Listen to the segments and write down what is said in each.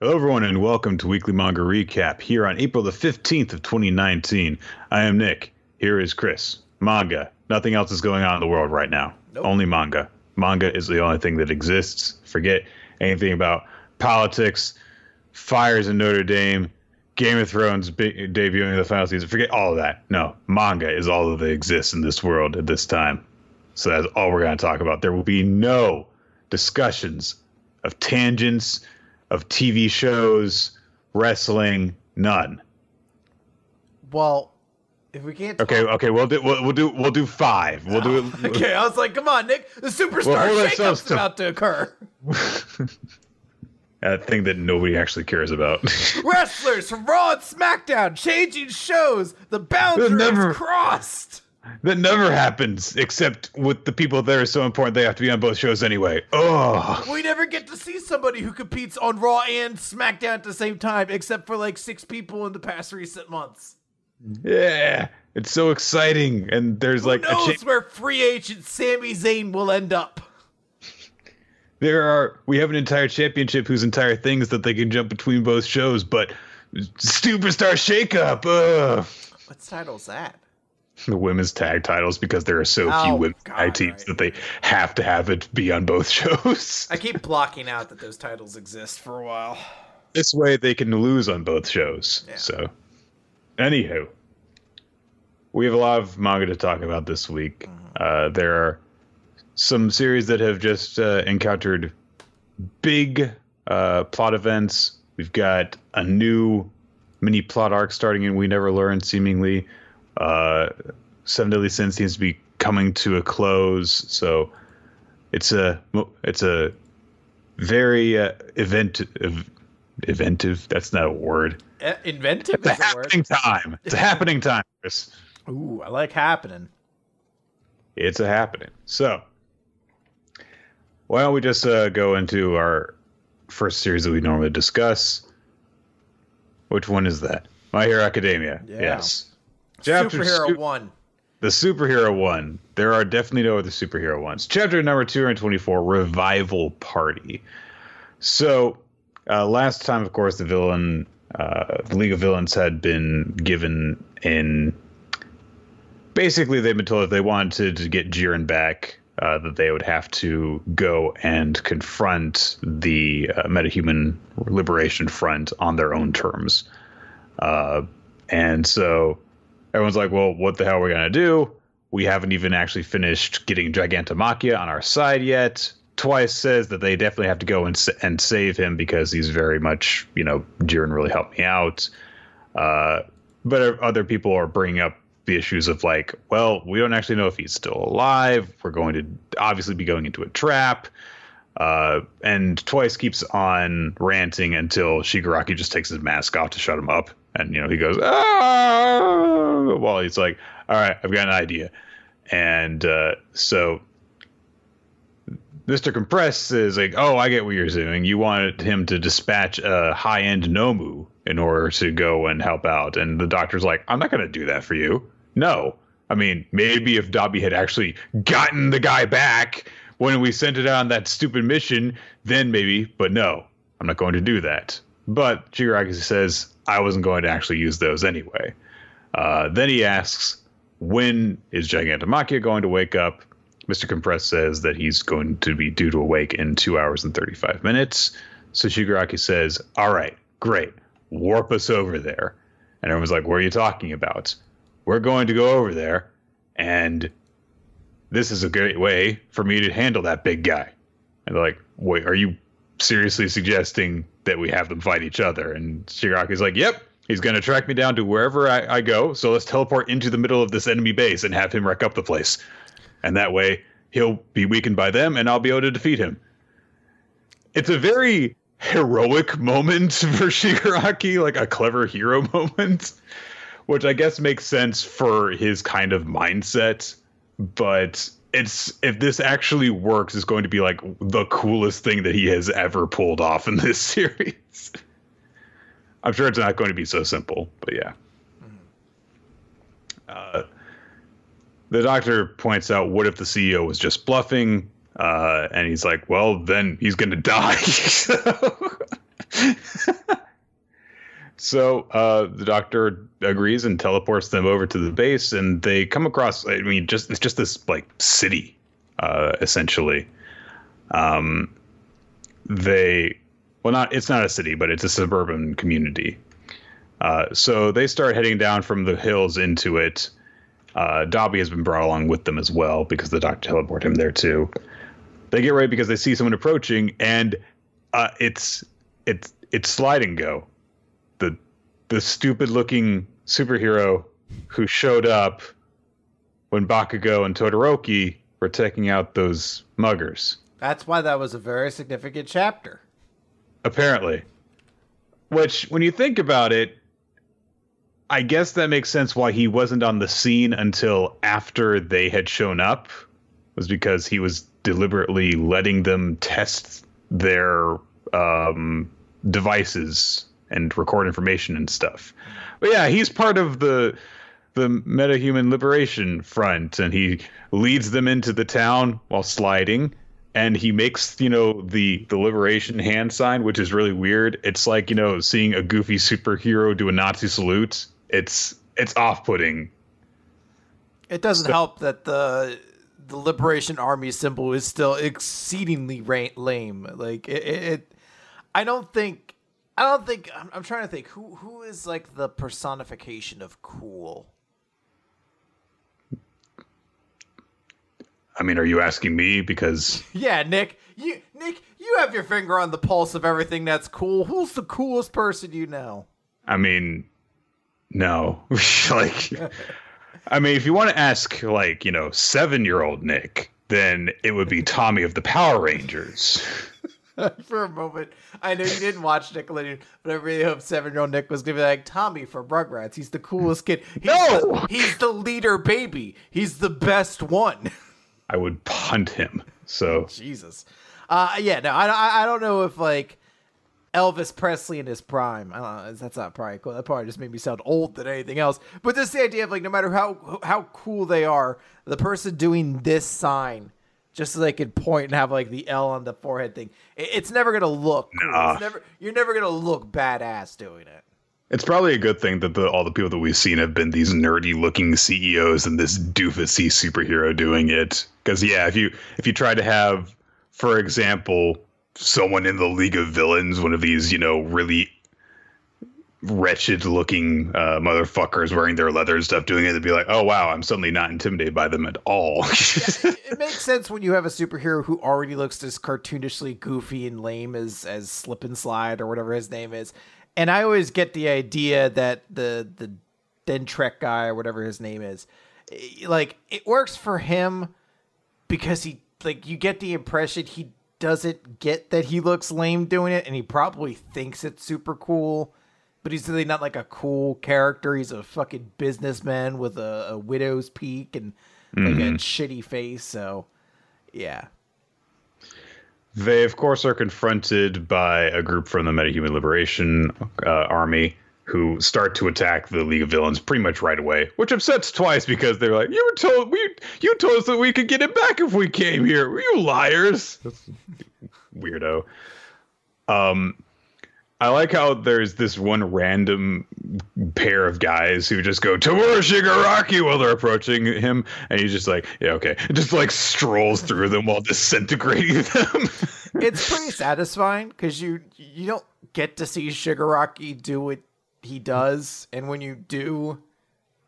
Hello, everyone, and welcome to Weekly Manga Recap here on April the 15th of 2019. I am Nick. Here is Chris. Manga. Nothing else is going on in the world right now. Nope. Only manga. Manga is the only thing that exists. Forget anything about politics, fires in Notre Dame, Game of Thrones be- debuting the final season. Forget all of that. No, manga is all that exists in this world at this time. So that's all we're going to talk about. There will be no discussions of tangents, of TV shows, wrestling, none. Well, if we can't. Okay, talk- okay, we'll do we'll, we'll do we'll do five. We'll do it. Okay, I was like, come on, Nick. The superstar Well, shakeup's to- about to occur. a thing that nobody actually cares about. Wrestlers from Raw and SmackDown changing shows. The boundaries never- crossed. That never happens, except with the people that are so important they have to be on both shows anyway. Oh, We never get to see somebody who competes on Raw and SmackDown at the same time, except for like six people in the past recent months. yeah, it's so exciting, and there's like Who a knows cha- where free agent Sami Zayn will end up? there are we have an entire championship whose entire thing is that they can jump between both shows, but superstar shakeup. Ugh. What title's that? the women's tag titles because there are so few Oh, women's God, tag teams right. that they have to have it be on both shows. I keep blocking out that those titles exist for a while. this way they can lose on both shows. Yeah. So, anywho, we have a lot of manga to talk about this week. Mm-hmm. Uh, there are some series that have just uh, encountered big uh, plot events. We've got a new mini plot arc starting in We Never Learn, seemingly. Uh, Seven Deadly Sins seems to be coming to a close, so it's a it's a very uh, event ev- eventive. That's not a word. Inventive It's a is a word. happening time. It's a happening time, Chris. Ooh, I like happening. It's a happening. So, why don't we just uh, go into our first series that we normally discuss? Which one is that? My Hero Academia. Yeah. Yes. Chapter Superhero su- one. The superhero one. There are definitely no other superhero ones. Chapter number 224 Revival Party. So, uh, last time, of course, the villain, uh, the League of Villains had been given in. Basically, they've been told if they wanted to get Giran back, uh, that they would have to go and confront the uh, Metahuman Liberation Front on their own terms. Uh, and so everyone's like, well, what the hell are we going to do? We haven't even actually finished getting Gigantomachia on our side yet. Twice says that they definitely have to go and, and save him because he's very much, you know, Giran really helped me out. Uh, but other people are bringing up the issues of like, well, we don't actually know if he's still alive. We're going to obviously be going into a trap. Uh, and Twice keeps on ranting until Shigaraki just takes his mask off to shut him up. And, you know, he goes, ah, while he's like, all right, I've got an idea. And uh, so Mr. Compress is like, oh, I get what you're doing. You wanted him to dispatch a high end Nomu in order to go and help out. And the doctor's like, I'm not going to do that for you. No. I mean, maybe if Dabi had actually gotten the guy back when we sent it on that stupid mission, then maybe, but no, I'm not going to do that. But Shigaraki says, I wasn't going to actually use those anyway. Uh, then he asks, when is Gigantomachia going to wake up? Mr. Compress says that he's going to be due to awake in two hours and 35 minutes. So Shigaraki says, All right, great. Warp us over there. And everyone's like, What are you talking about? We're going to go over there, and this is a great way for me to handle that big guy. And they're like, Wait, are you seriously suggesting that we have them fight each other? And Shigaraki's like, Yep, he's going to track me down to wherever I, I go. So let's teleport into the middle of this enemy base and have him wreck up the place and that way he'll be weakened by them and I'll be able to defeat him. It's a very heroic moment for Shigaraki, like a clever hero moment, which I guess makes sense for his kind of mindset, but it's if this actually works it's going to be like the coolest thing that he has ever pulled off in this series. I'm sure it's not going to be so simple, but yeah. Uh, the doctor points out, what if the CEO was just bluffing? Uh, and he's like, well, then he's going to die. so uh, the doctor agrees and teleports them over to the base, and they come across. I mean, just it's just this like city, uh, essentially. Um, they well, not it's not a city, but it's a suburban community. Uh, so they start heading down from the hills into it. Uh, Dabi has been brought along with them as well because the doctor teleported him there too. They get ready because they see someone approaching, and uh, it's it's it's Slidin' Go. The stupid looking superhero who showed up when Bakugo and Todoroki were taking out those muggers. That's why that was a very significant chapter. Apparently. Which, when you think about it, I guess that makes sense why he wasn't on the scene until after they had shown up, was because he was deliberately letting them test their um, devices and record information and stuff. But yeah, he's part of the the metahuman liberation front, and he leads them into the town while sliding. And he makes, you know, the the liberation hand sign, which is really weird. It's like, you know, seeing a goofy superhero do a Nazi salute. It's it's off putting. It doesn't so, help that the the Liberation Army symbol is still exceedingly ra- lame. Like it, it, I don't think, I don't think. I'm, I'm trying to think who who is like the personification of cool. I mean, are you asking me? Because yeah, Nick, you Nick, you have your finger on the pulse of everything that's cool. Who's the coolest person you know? I mean, no, like, I mean, if you want to ask, like, you know, seven-year-old Nick, then it would be Tommy of the Power Rangers. for a moment, I know you didn't watch Nickelodeon, but I really hope seven-year-old Nick was gonna be like Tommy for Rugrats. He's the coolest kid. He's no, the, he's the leader baby. He's the best one. I would punt him. So Jesus, uh, yeah, no, I, I don't know if like Elvis Presley in his prime. I don't know. That's not probably cool. That probably just made me sound old than anything else. But this the idea of like no matter how how cool they are, the person doing this sign just so they could point and have like the L on the forehead thing. It's never gonna look. Cool. Nah. Never, you're never gonna look badass doing it. It's probably a good thing that the, all the people that we've seen have been these nerdy looking CEOs and this doofusy superhero doing it. Because yeah, if you if you try to have, for example, someone in the League of Villains, one of these you know really wretched looking uh, motherfuckers wearing their leather and stuff doing it, to be like, oh wow, I'm suddenly not intimidated by them at all. yeah, it makes sense when you have a superhero who already looks as cartoonishly goofy and lame as as Slip and Slide or whatever his name is and I always get the idea that the the Dentrek guy or whatever his name is, eh, like it works for him because he like you get the impression he doesn't get that he looks lame doing it, and he probably thinks it's super cool. But he's really not like a cool character. He's a fucking businessman with a, a widow's peak and like mm-hmm. a shitty face. So, yeah. They, of course, are confronted by a group from the Metahuman Liberation uh, Army who start to attack the League of Villains pretty much right away, which upsets twice because they're like, "You were told we, you told us that we could get it back if we came here. Were you liars?" weirdo. Um, I like how there's this one random pair of guys who just go Tomura Shigaraki while they're approaching him, and he's just like, yeah, okay, just like strolls through them while disintegrating them. it's pretty satisfying because you you don't get to see Shigaraki do what he does, and when you do,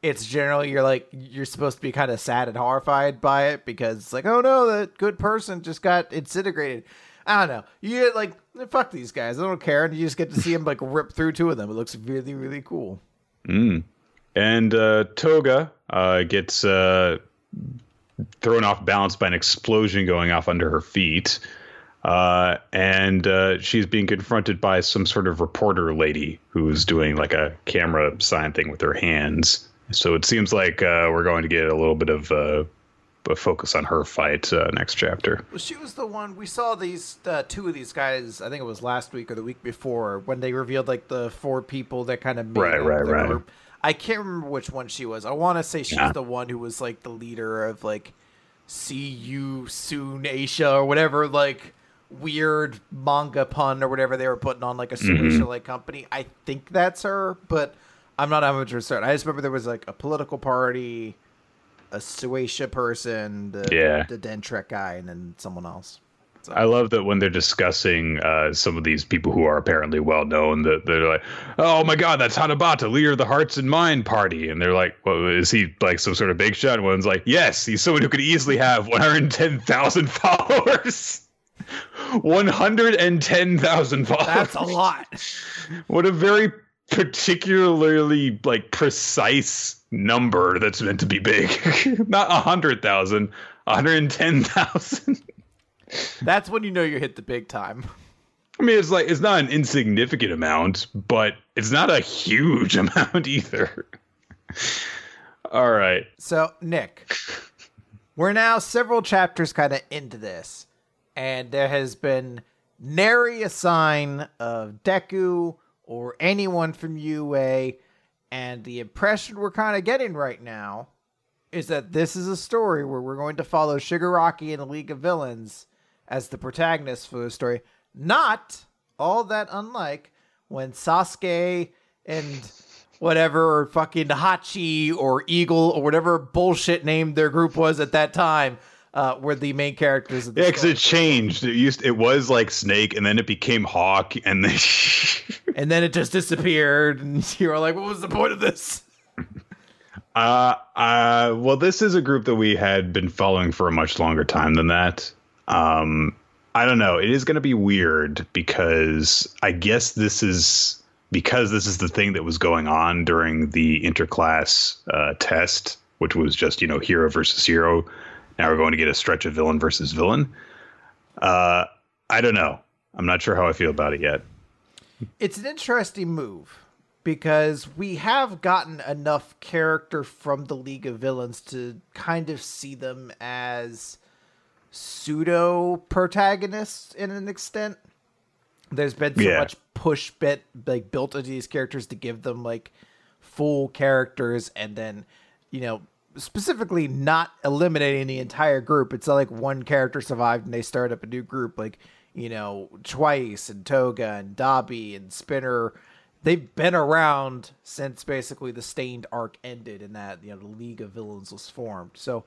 it's generally you're like you're supposed to be kind of sad and horrified by it because it's like, oh no, that good person just got disintegrated. I don't know. You like fuck these guys. I don't care. And you just get to see him like rip through two of them. It looks really really cool. Mm. And uh, Toga uh, gets uh, thrown off balance by an explosion going off under her feet. Uh, and uh, she's being confronted by some sort of reporter lady who's doing like a camera sign thing with her hands. So it seems like uh, we're going to get a little bit of focus on her fight uh, next chapter. Well, She was the one we saw these uh, two of these guys. I think it was last week or the week before when they revealed like the four people that kind of made right, right, right. Group. I can't remember which one she was. I want to say she's yeah. the one who was like the leader of like see you soon Asia or whatever like weird manga pun or whatever they were putting on like a Shueisha like company. I think that's her, but I'm not 100 percent. I just remember there was like a political party, a Shueisha person, the Yeah. the Dentrek guy, and then someone else. I love that when they're discussing uh, some of these people who are apparently well known, that they're like, "Oh my God, that's Hanabata, leader of the Hearts and Mind Party," and they're like, "Well, is he like some sort of big shot?" And one's like, "Yes, he's someone who could easily have 110,000 followers." 110,000 followers. That's a lot. What a very particularly like precise number that's meant to be big. Not 100,000, 110,000. That's when you know you hit the big time. I mean, it's like it's not an insignificant amount, but it's not a huge amount either. All right. So, Nick, we're now several chapters kind of into this, and there has been nary a sign of Deku or anyone from UA, and the impression we're kind of getting right now is that this is a story where we're going to follow Shigaraki and the League of Villains as the protagonist for the story. Not all that unlike when Sasuke and whatever fucking Hachi or Eagle or whatever bullshit name their group was at that time uh, were the main characters of the Yeah, because it changed. It used it was like Snake, and then it became Hawk, and then and then it just disappeared, and you were like, "What was the point of this?" Uh, uh, well, this is a group that we had been following for a much longer time than that. Um, I don't know. It is going to be weird because I guess this is because this is the thing that was going on during the interclass uh, test, which was just you know hero versus hero. Now we're going to get a stretch of villain versus villain. Uh, I don't know. I'm not sure how I feel about it yet. It's an interesting move because we have gotten enough character from the League of Villains to kind of see them as pseudo protagonists in an extent. There's been so Yeah. much push bit like built into these characters to give them like full characters and then you know specifically not eliminating the entire group. It's like one character survived and they start up a new group like you know twice and toga and Dabi and spinner. They've been around since basically the stained arc ended and that you know the league of villains was formed. So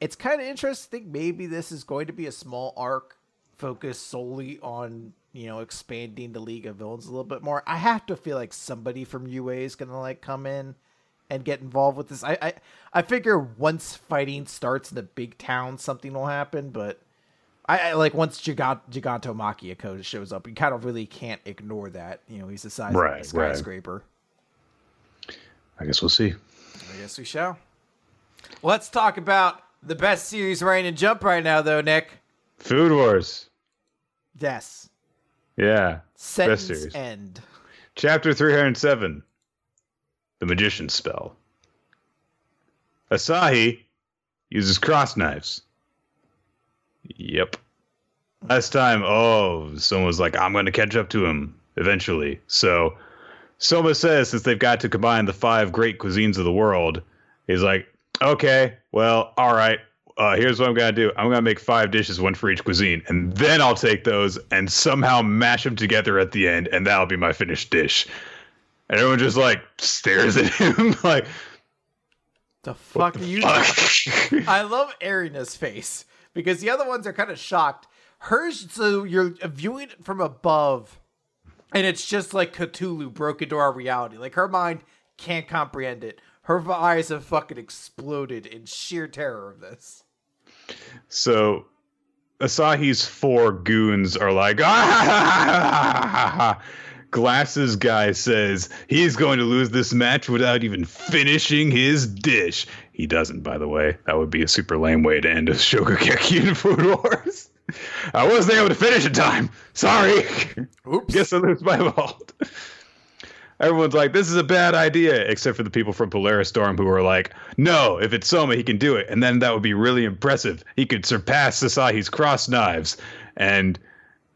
it's kind of interesting maybe this is going to be a small arc focused solely on you know expanding the league of villains a little bit more. I have to feel like somebody from ua is gonna like come in and get involved with this i i, I figure once fighting starts in the big town something will happen but I, I like once Gigant, Giganto Machia shows up, you kind of really can't ignore that. You know, he's the size Right, of a right. skyscraper. I guess we'll see. I guess we shall. Let's talk about the best series running in Jump right now, though, Nick. Food Wars. Yes. Yeah. Sentence series. end. Chapter 307 The Magician's Spell. Asahi uses cross knives. Yep. Last time, oh, someone was like, I'm going to catch up to him eventually. So, Soma says since they've got to combine the five great cuisines of the world, he's like, okay, well, all right. Uh, here's what I'm gonna do. I'm gonna make five dishes, one for each cuisine, and then I'll take those and somehow mash them together at the end, and that'll be my finished dish. And everyone just like stares at him like, The fuck are you fuck. I love Erina's face because the other ones are kind of shocked. Hers, so you're viewing it from above, and it's just like Cthulhu broke into our reality. Like her mind can't comprehend it. Her eyes have fucking exploded in sheer terror of this. So Asahi's four goons are like, ah! Glasses guy says he's going to lose this match without even finishing his dish. He doesn't, by the way. That would be a super lame way to end a Shokugeki in Food Wars. I wasn't able to finish in time. Sorry. Oops. Guess I lose my fault. Everyone's like, this is a bad idea, except for the people from Polaris Storm who are like, no, if it's Soma, he can do it. And then that would be really impressive. He could surpass Asahi's cross knives. And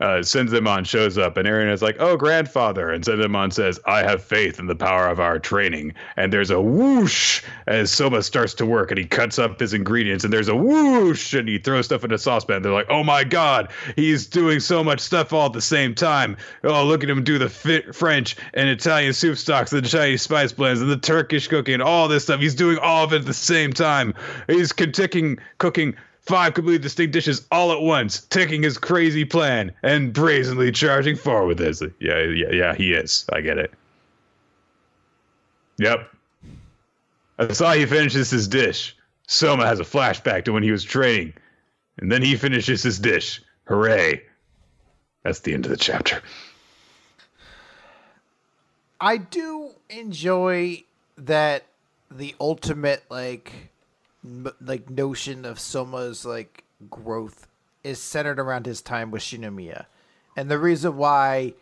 uh, Senzaemon shows up, and Eren is like, "Oh, grandfather," and Senzaemon says, "I have faith in the power of our training." And there's a whoosh as Soma starts to work, and he cuts up his ingredients, and there's a whoosh, and he throws stuff in a saucepan. They're like, "Oh my God, he's doing so much stuff all at the same time!" Oh, look at him do the French and Italian soup stocks, the Chinese spice blends, and the Turkish cooking, and all this stuff. He's doing all of it at the same time. He's cooking, cooking five completely distinct dishes all at once, taking his crazy plan and brazenly charging forward with this. Yeah, yeah, yeah, he is. I get it. Yep. I saw he finishes his dish. Soma has a flashback to when he was training, and then he finishes his dish. Hooray. That's the end of the chapter. I do enjoy that the ultimate like like notion of Soma's like growth is centered around his time with Shinomiya. And the reason why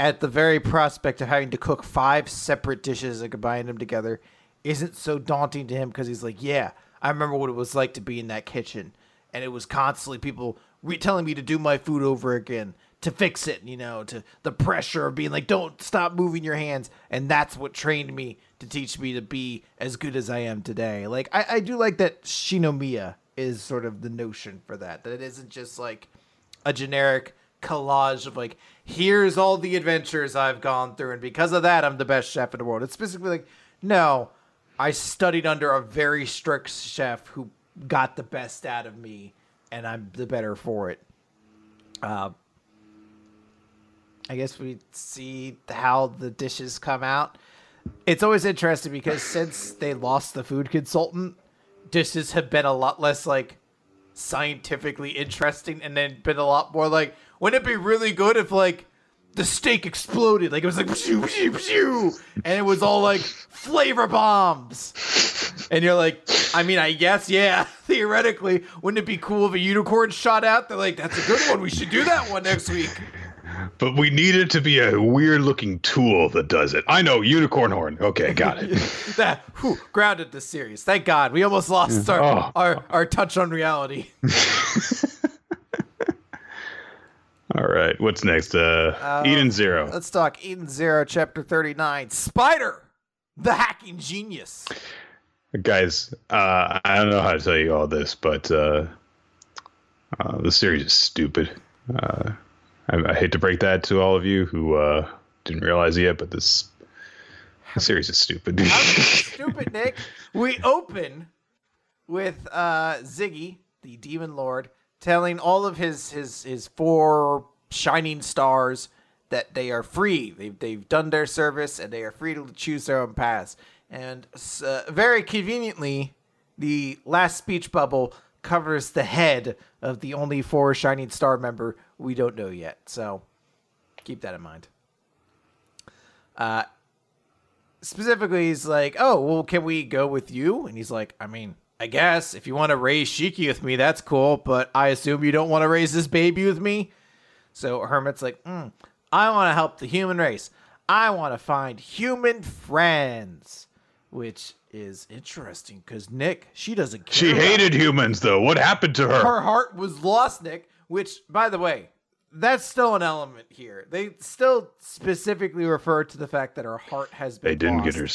at the very prospect of having to cook five separate dishes and combine them together isn't so daunting to him because he's like, yeah, I remember what it was like to be in that kitchen. And it was constantly people re- telling me to do my food over again to fix it, you know, to the pressure of being like, don't stop moving your hands. And that's what trained me to teach me to be as good as I am today. Like, I, I do like that Shinomiya is sort of the notion for that, that it isn't just like a generic collage of like, here's all the adventures I've gone through. And because of that, I'm the best chef in the world. It's specifically like, no, I studied under a very strict chef who got the best out of me, and I'm the better for it. Uh, I guess we see how the dishes come out. It's always interesting because since they lost the food consultant, dishes have been a lot less like scientifically interesting and then been a lot more like wouldn't it be really good if like the steak exploded? Like it was like pshoo, pshoo, pshoo, and it was all like flavor bombs. And you're like i mean i guess yeah theoretically wouldn't it be cool if a unicorn shot out? They're like that's a good one. We should do that one next week but we need it to be a weird looking tool that does it. I know, unicorn horn. Okay, got it. that whew, grounded the series. Thank God. We almost lost our oh. our, our touch on reality. All right, what's next? Uh, uh, Eden Zero. Let's talk Eden Zero, chapter thirty-nine. Spider, the hacking genius. Guys, uh, I don't know how to tell you all this, but uh, uh, the series is stupid. Uh, I, I, hate to break that to all of you who uh, didn't realize it yet, but this, this series is stupid. stupid, Nick. We open with uh, Ziggy, the demon lord, telling all of his his his four shining stars that they are free. They've they've done their service and they are free to choose their own paths. And uh, very conveniently, the last speech bubble covers the head of the only four Shining Star member we don't know yet. So keep that in mind. Uh, specifically, he's like, "Oh, well, can we go with you?" And he's like, "I mean, I guess if you want to raise Shiki with me, that's cool, but I assume you don't want to raise this baby with me." So Hermit's like, mm, "I want to help the human race. I want to find human friends," which is interesting because Nick, she doesn't care. She hated humans, though. What happened to her? Her heart was lost, Nick. Which, by the way, that's still an element here. They still specifically refer to the fact that her heart has been. They didn't lost. get her.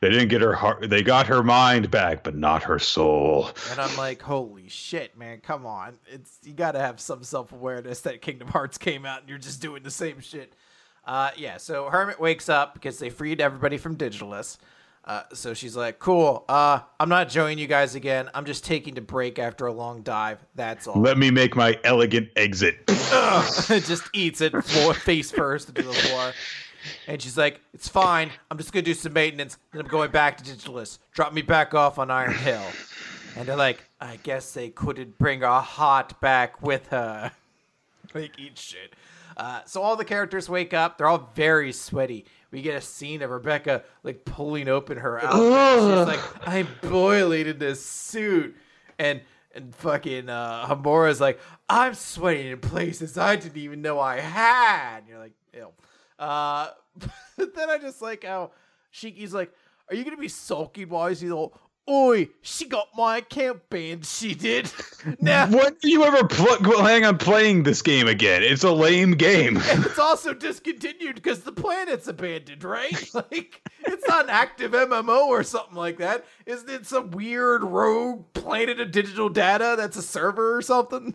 They didn't get her heart. They got her mind back, but not her soul. And I'm like, holy shit, man! Come on, it's you got to have some self awareness that Kingdom Hearts came out and you're just doing the same shit. Uh, yeah. So Hermit wakes up because they freed everybody from Digitalis. Uh, so she's like, "Cool. Uh, I'm not joining you guys again. I'm just taking a break after a long dive. That's all." Let me make my elegant exit. just eats it floor, face first into the floor. And she's like, "It's fine. I'm just gonna do some maintenance, then I'm going back to Digitalis. Drop me back off on Iron Hill." And they're like, "I guess they couldn't bring a hot back with her." like eat shit. Uh, so all the characters wake up. They're all very sweaty we get a scene of Rebecca like pulling open her outfit. She's like, I'm boiling in this suit. And and fucking uh Homura's like, I'm sweating in places I didn't even know I had. And you're like, ew. Uh then I just like how Shiki's like, Are you gonna be sulky see the whole Oi, she got my account banned. She did. Now When do you ever pl- plan on playing this game again? It's a lame game. it's also discontinued because the planet's abandoned, right? Like it's not an active MMO or something like that. Isn't it some weird rogue planet of digital data that's a server or something?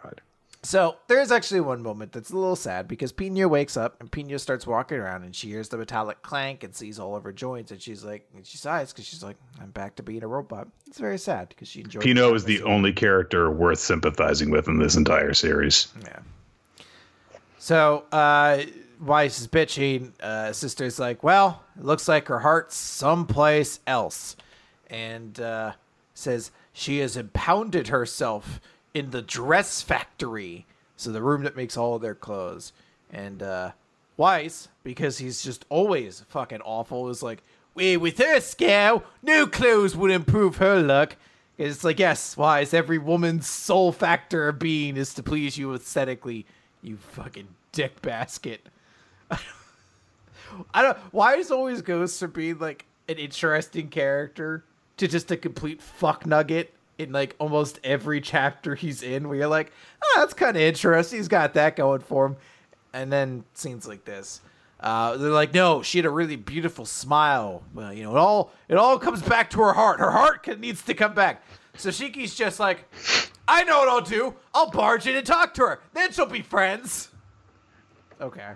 God. So there's actually one moment that's a little sad because Pino wakes up and Pino starts walking around and she hears the metallic clank and sees all of her joints and she's like, and she sighs because she's like, I'm back to being a robot. It's very sad because she enjoyed. Pino the is the only character worth sympathizing with in this entire series. Yeah. So uh, Weiss is bitching. Uh, sister's like, well, it looks like her heart's someplace else, and uh, says she has impounded herself in the dress factory, so the room that makes all of their clothes. And uh, Weiss, because he's just always fucking awful, is like, "We with her scale, new clothes would improve her look." It's like, yes, Weiss, every woman's sole factor of being is to please you aesthetically. You fucking dick basket. I don't. Wise always goes from being like an interesting character to just a complete fuck nugget in like almost every chapter he's in. Where you're like, oh, that's kind of interesting. He's got that going for him. And then scenes like this, uh, they're like, no, she had a really beautiful smile. Well, you know, it all it all comes back to her heart. Her heart needs to come back. So Shiki's just like, I know what I'll do. I'll barge in and talk to her. Then she'll be friends. Okay.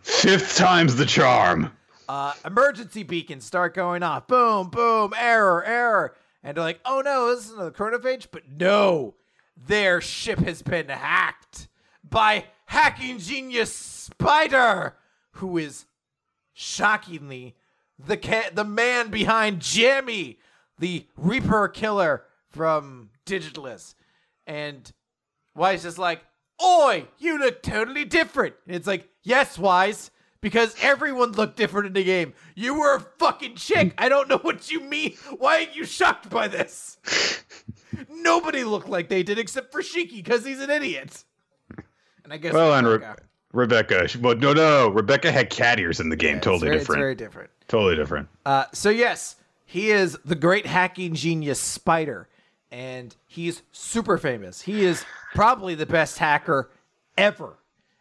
Fifth time's the charm. uh, emergency beacons start going off. Boom, boom, error, error. And they're like, oh no, this is the chronophage? But no, their ship has been hacked by hacking genius Spider, who is shockingly the ca- the man behind Jammy, the Reaper killer from Digitalis. And Wise is like, Oi, you look totally different. And it's like, yes, Wise, because everyone looked different in the game. You were a fucking chick. I don't know what you mean. Why are you shocked by this? Nobody looked like they did except for Shiki because he's an idiot. And I guess Well, and Re- Rebecca. Well, no, no. Rebecca had cat ears in the game. Yeah, totally very- different. It's very different. Totally different. Uh, so yes, he is the great hacking genius Spider, and he's super famous. He is probably the best hacker ever,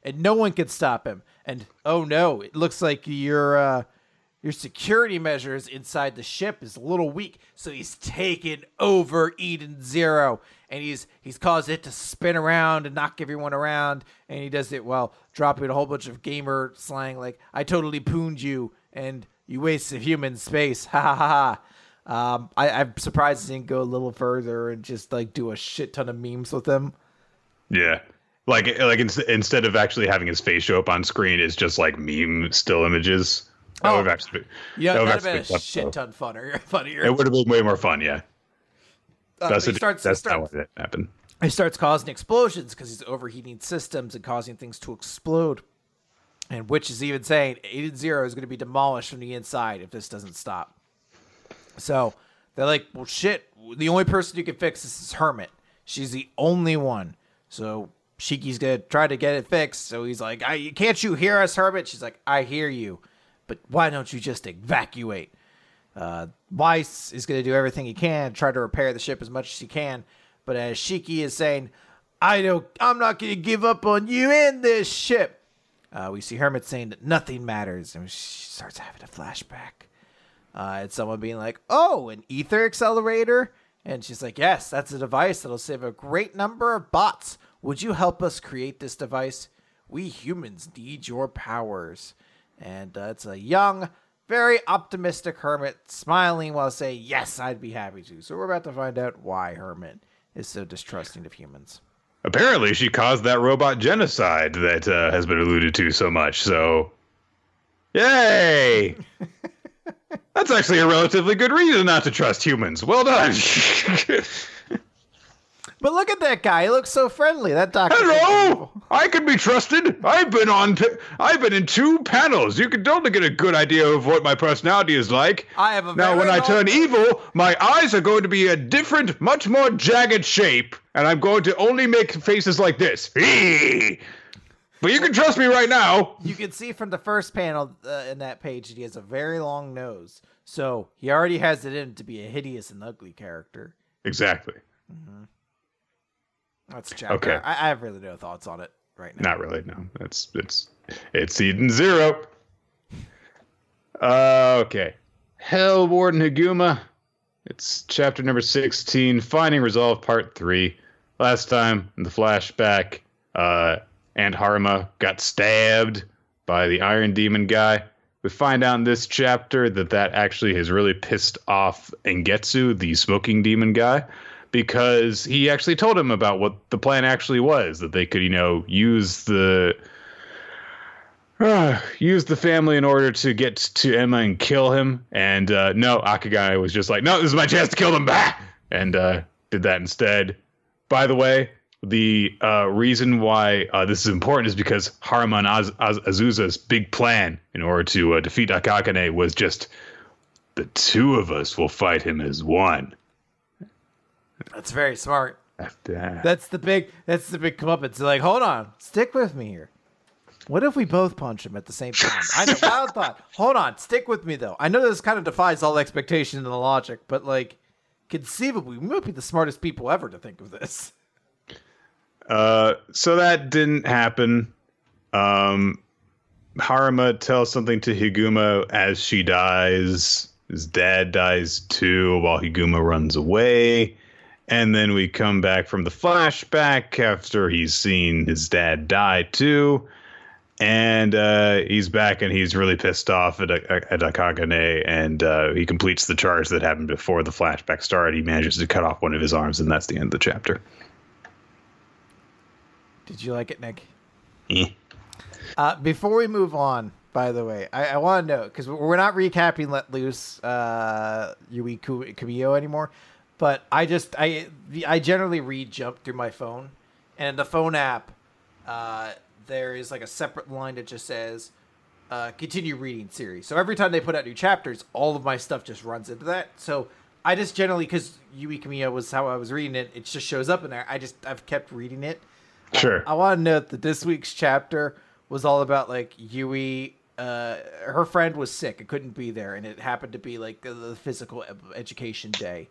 and no one can stop him. And oh no, it looks like your uh, your security measures inside the ship is a little weak. So he's taken over Eden Zero, and he's he's caused it to spin around and knock everyone around. And he does it while dropping a whole bunch of gamer slang like "I totally pooned you" and "You wasted human space." Ha ha ha. ha. Um, I, I'm surprised he didn't go a little further and just like do a shit ton of memes with him. Yeah. Like, like ins- instead of actually having his face show up on screen, it's just like meme still images. That Oh. would have actually, Yeah, that would have been a shit ton funnier. funnier. It would have been way more fun. Yeah. Uh, That's, he a- starts, that's not what it happened. he starts causing explosions because he's overheating systems and causing things to explode. And Witch is even saying Eden Zero is going to be demolished from the inside if this doesn't stop. So they're like, well, shit, the only person who can fix this is Hermit. She's the only one. So Shiki's to try to get it fixed. So he's like, I, can't you hear us, Hermit? She's like, I hear you. But why don't you just evacuate? Uh, Weiss is to do everything he can, try to repair the ship as much as he can. But as Shiki is saying, I don't, I'm not to give up on you and this ship. Uh, we see Hermit saying that nothing matters, and she starts having a flashback. Uh, and someone being like, "Oh, an ether accelerator," and she's like, "Yes, that's a device that'll save a great number of bots. Would you help us create this device? We humans need your powers." And uh, it's a young, very optimistic Hermit smiling while saying, "Yes, I'd be happy to." So we're about to find out why Hermit is so distrusting of humans. Apparently, she caused that robot genocide that uh, has been alluded to so much. So, yay! That's actually a relatively good reason not to trust humans. Well done. But look at that guy; he looks so friendly. That doctor. Hello, I can be trusted. I've been on. P- I've been in two panels. You can totally get a good idea of what my personality is like. I have a now. When I turn evil, my eyes are going to be a different, much more jagged shape, and I'm going to only make faces like this. Eee! But you can trust me right now. You can see from the first panel uh, in that page that he has a very long nose. So he already has it in to be a hideous and ugly character. Exactly. That's chapter. Okay. I, I have really no thoughts on it right now. Not really. No, it's it's it's Eden Zero. Uh, okay, Hell Warden Higuma. It's chapter number sixteen, Finding Resolve, part three. Last time in the flashback, uh, Aunt Harma got stabbed by the Iron Demon guy. We find out in this chapter that that actually has really pissed off Engetsu, the smoking demon guy, because he actually told him about what the plan actually was that they could, you know, use the uh, use the family in order to get to Emma and kill him. And uh, no, Akagane was just like, no, this is my chance to kill them, bah! and uh, did that instead. By the way, the uh, reason why uh, this is important is because Haruma and Az- Az- Azusa's big plan in order to uh, defeat Akagane was just the two of us will fight him as one. That's very smart. After That's the big. That's the big comeuppance. They're like, hold on, stick with me here. What if we both punch him at the same time? I know, wild thought. Hold on, stick with me though. I know this kind of defies all expectation and the logic, but like, conceivably, we might be the smartest people ever to think of this. Uh, so that didn't happen. Um, Haruma tells something to Higuma as she dies. His dad dies too while Higuma runs away. And then we come back from the flashback after he's seen his dad die too. And uh, he's back and he's really pissed off at, at Akagane. And uh, he completes the charge that happened before the flashback started. He manages to cut off one of his arms, and that's the end of the chapter. Did you like it, Nick? Eh. Uh, before we move on, by the way, I, I want to know because we're not recapping Let Loose uh, Yui Ku- Kumiyo anymore, but I just I I generally read Jump through my phone, and the phone app, uh, there is like a separate line that just says uh, continue reading series. So every time they put out new chapters, all of my stuff just runs into that. So I just generally because Yui Kumiyo was how I was reading it, it just shows up in there. I just I've kept reading it. Sure. I want to note that this week's chapter was all about like Yui. Uh, her friend was sick; it couldn't be there, and it happened to be like the- the physical education day.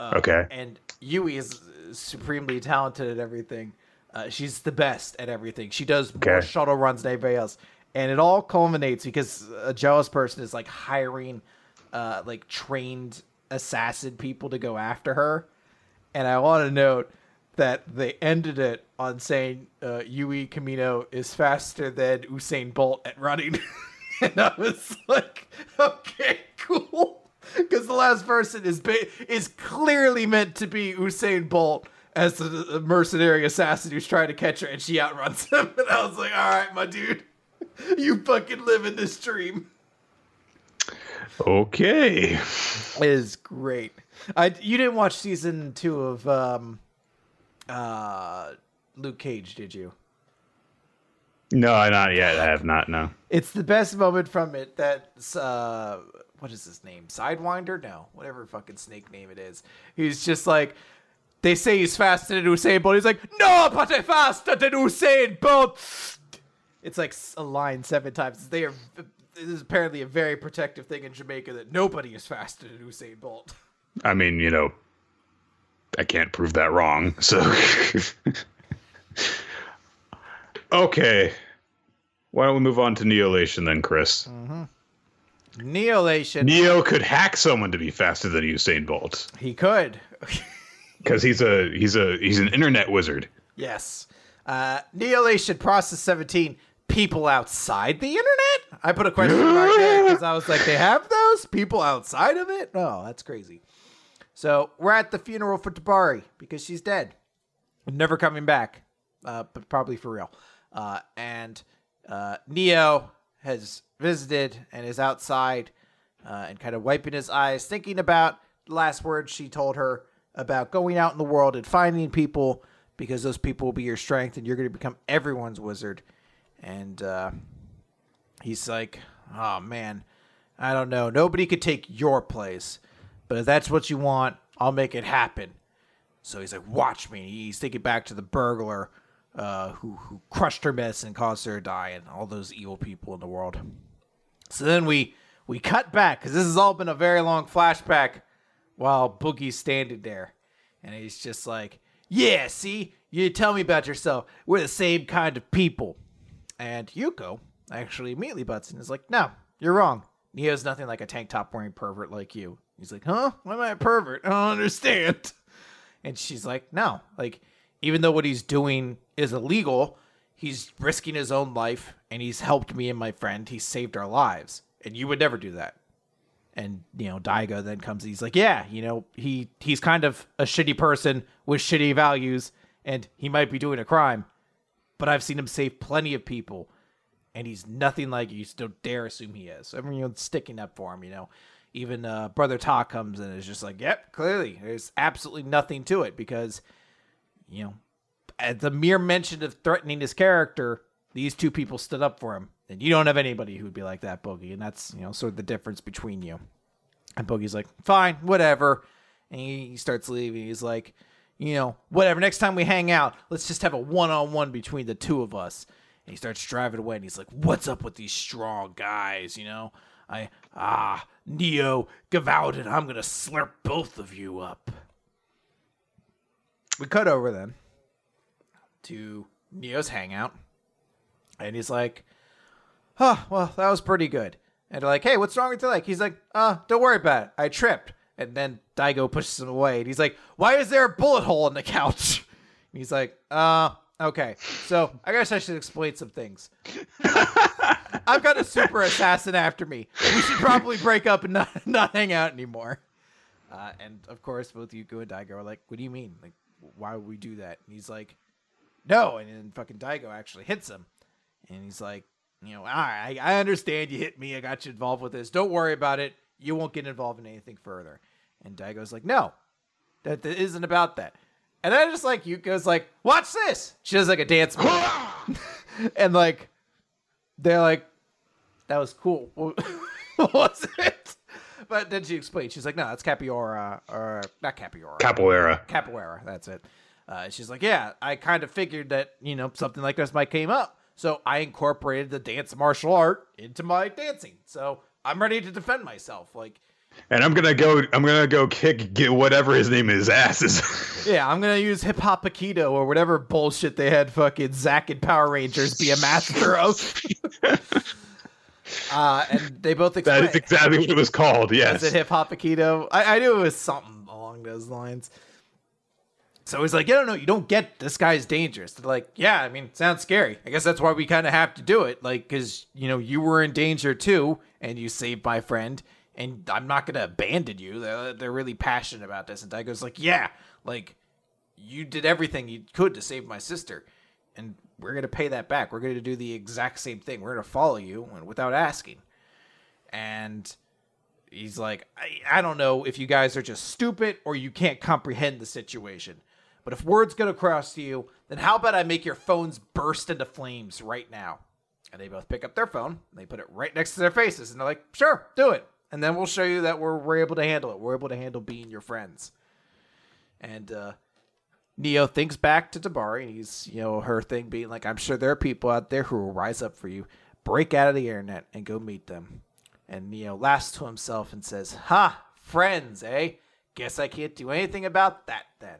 Uh, Okay. And Yui is supremely talented at everything. Uh, she's the best at everything. She does more Okay. shuttle runs than anybody else, and it all culminates because a jealous person is like hiring, uh, like trained assassin people to go after her. And I want to note that they ended it on saying uh, Yui Camino is faster than Usain Bolt at running. and I was like, okay, cool. Because the last person is ba- is clearly meant to be Usain Bolt as the, the mercenary assassin who's trying to catch her, and she outruns him. And I was like, all right, my dude, you fucking live in this dream. Okay. It is great. I you didn't watch season two of um, uh, Luke Cage, did you? No, not yet. I have not. No. It's the best moment from it. That's uh, what is his name? Sidewinder? No, whatever fucking snake name it is. He's just like they say he's faster than Usain Bolt. He's like, no, but I'm faster than Usain Bolt. It's like a line seven times. They are. This is apparently a very protective thing in Jamaica that nobody is faster than Usain Bolt. I mean, you know, I can't prove that wrong. So. okay. Why don't we move on to Neolation then, Chris? Mm-hmm. Neolation. Neo could hack someone to be faster than Usain Bolt he could. because he's a he's a he's an internet wizard. Yes. Uh, Neolation Process 17, people outside the internet? I put a question mark there because I was like, they have those? People outside of it? No, that's crazy. So we're at the funeral for Tabari because she's dead. Never coming back, uh, but probably for real. Uh, and uh, Neo has visited and is outside uh, and kind of wiping his eyes, thinking about the last words she told her about going out in the world and finding people because those people will be your strength and you're going to become everyone's wizard. And uh, he's like, oh man, I don't know. Nobody could take your place, but if that's what you want, I'll make it happen. So he's like, watch me. He's thinking back to the burglar uh, who who crushed her medicine and caused her to die, and all those evil people in the world. So then we we cut back because this has all been a very long flashback while Boogie's standing there, and he's just like, "Yeah, see, you tell me about yourself. We're the same kind of people." And Yuko actually immediately butts in. and is like, "No, you're wrong. Neo's nothing like a tank top wearing pervert like you." He's like, "Huh? Why am I a pervert? I don't understand." And she's like, "No, like." Even though what he's doing is illegal, he's risking his own life and he's helped me and my friend. He saved our lives. And you would never do that. And you know, Daigo then comes. He's like, yeah, you know, he he's kind of a shitty person with shitty values, and he might be doing a crime, but I've seen him save plenty of people, and he's nothing like you. So don't dare assume he is. You know, sticking up for him. You know, even uh, Brother Ta comes and is just like, yep, clearly there's absolutely nothing to it because, you know, at the mere mention of threatening his character, these two people stood up for him and you don't have anybody who'd be like that, Boogie. And that's, you know, sort of the difference between you. And Boogie's like, fine, whatever. And he starts leaving. He's like, you know, whatever. Next time we hang out, let's just have a one on one between the two of us. And he starts driving away and he's like, what's up with these strong guys? You know, I, ah, Neo, Gavaldon, I'm going to slurp both of you up. We cut over then to Neo's hangout. And he's like, oh, well, that was pretty good. And they're like, hey, what's wrong with your leg? He's like, uh, don't worry about it. I tripped. And then Daigo pushes him away. And he's like, why is there a bullet hole in the couch? And he's like, uh, okay. So I guess I should explain some things. I've got a super assassin after me. We should probably break up and not, not hang out anymore. Uh, and of course, both Yuko and Daigo are like, what do you mean? Like, why would we do that? And he's like, no. And then fucking Daigo actually hits him. And he's like, you know, all right, I, I understand you hit me. I got you involved with this. Don't worry about it. You won't get involved in anything further. And Daigo's like, no, that, that isn't about that. And then just like Yuko's like, watch this. She does like a dance move. and like, they're like, that was cool. what was it? But then she explains. She's like, no, that's Capiora, or not Capiora. Capoeira. Capoeira. That's it. Uh, she's like, yeah, I kind of figured that you know something like this might came up. So I incorporated the dance martial art into my dancing. So I'm ready to defend myself. Like, and I'm gonna go. I'm gonna go kick get whatever his name is asses. yeah, I'm gonna use hip hop Aikido or whatever bullshit they had fucking Zack and Power Rangers be a master of. uh, and they both explain. That is exactly what it was called. Yes, is it hip hop Aikido? I, I knew it was something along those lines. So he's like, yeah, no, no, you don't get this guy's dangerous. They're like, yeah, I mean, sounds scary. I guess that's why we kind of have to do it. Like, because, you know, you were in danger too, and you saved my friend, and I'm not going to abandon you. They're, they're really passionate about this. And Daigo's like, yeah, like, you did everything you could to save my sister, and we're going to pay that back. We're going to do the exact same thing. We're going to follow you without asking. And he's like, I, I don't know if you guys are just stupid or you can't comprehend the situation but if word's across to you, then how about I make your phones burst into flames right now? And they both pick up their phone, they put it right next to their faces, and they're like, sure, do it. And then we'll show you that we're, we're able to handle it. We're able to handle being your friends. And uh, Neo thinks back to Tabari, and he's, you know, her thing being like, I'm sure there are people out there who will rise up for you. Break out of the internet and go meet them. And Neo laughs to himself and says, Ha, friends, eh? Guess I can't do anything about that then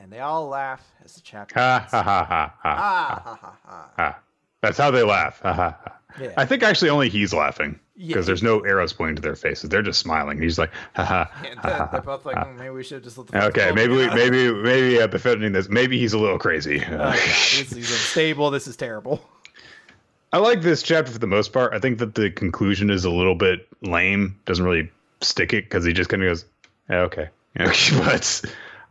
and they all laugh as the chapter. Ha ha ha ha ha ha ha ha ha. That's how they laugh. Ha ha ha. Yeah. I think actually only he's laughing because yeah. there's no arrows pointing to their faces. They're just smiling. He's like, ha ha. Yeah, they're, they're both like, oh, maybe we should just let the. Okay, maybe we, maybe maybe uh, befitting this. Maybe he's a little crazy. Uh, he's, he's unstable. This is terrible. I like this chapter for the most part. I think that the conclusion is a little bit lame. Doesn't really stick it because he just kind of goes, yeah, okay. but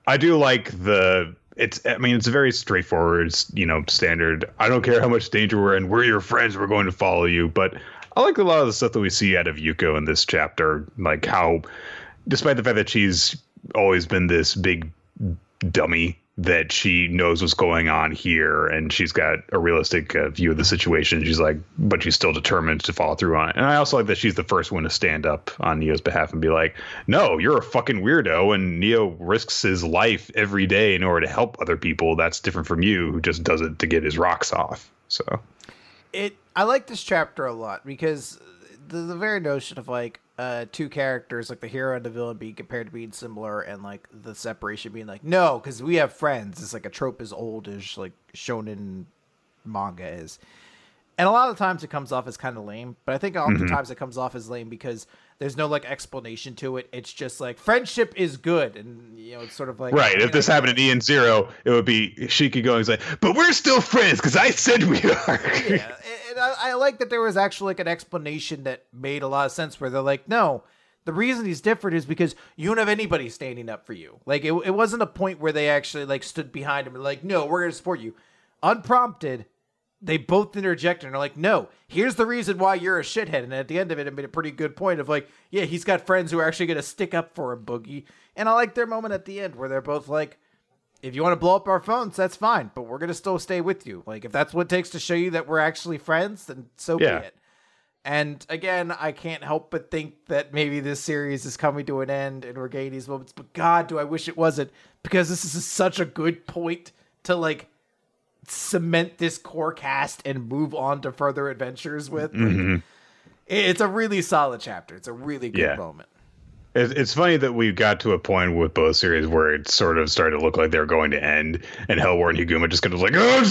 I do like the it's I mean it's a very straightforward, you know, standard. I don't care how much danger we're in. We're your friends. We're going to follow you. But I like a lot of the stuff that we see out of Yuko in this chapter, like how, despite the fact that she's always been this big dummy, that she knows what's going on here and she's got a realistic uh, view of the situation. She's like, but she's still determined to follow through on it. And I also like that she's the first one to stand up on Neo's behalf and be like, no, you're a fucking weirdo. And Neo risks his life every day in order to help other people. That's different from you who just does it to get his rocks off. So it, I like this chapter a lot because the, the very notion of like, uh, two characters, like the hero and the villain, being compared to being similar, and like the separation being like, no, because we have friends. It's like a trope as old as like shonen manga is. And a lot of the times it comes off as kind of lame, but I think oftentimes mm-hmm. it comes off as lame because there's no like explanation to it. It's just like friendship is good, and you know it's sort of like right. If this happened in Eden Zero, it would be Shiki going like, "But we're still friends because I said we are." yeah, and I, I, like that there was actually like an explanation that made a lot of sense where they're like, no, the reason he's different is because you don't have anybody standing up for you. Like it, it wasn't a point where they actually like stood behind him and like, no, we're gonna support you. Unprompted, they both interjected and are like, no, here's the reason why you're a shithead. And at the end of it, it made a pretty good point of like, yeah, he's got friends who are actually gonna stick up for him, Boogie. And I like their moment at the end where they're both like, if you want to blow up our phones, that's fine, but we're gonna still stay with you. Like if that's what it takes to show you that we're actually friends, then so yeah. be it. And again, I can't help but think that maybe this series is coming to an end and we're getting these moments. But God, do I wish it wasn't because this is such a good point to like cement this core cast and move on to further adventures with. Mm-hmm. Like, it's a really solid chapter. It's a really good yeah. moment. It's funny that we got to a point with both series where it sort of started to look like they were going to end, and Hell Warden Higuma just kind of like, oh,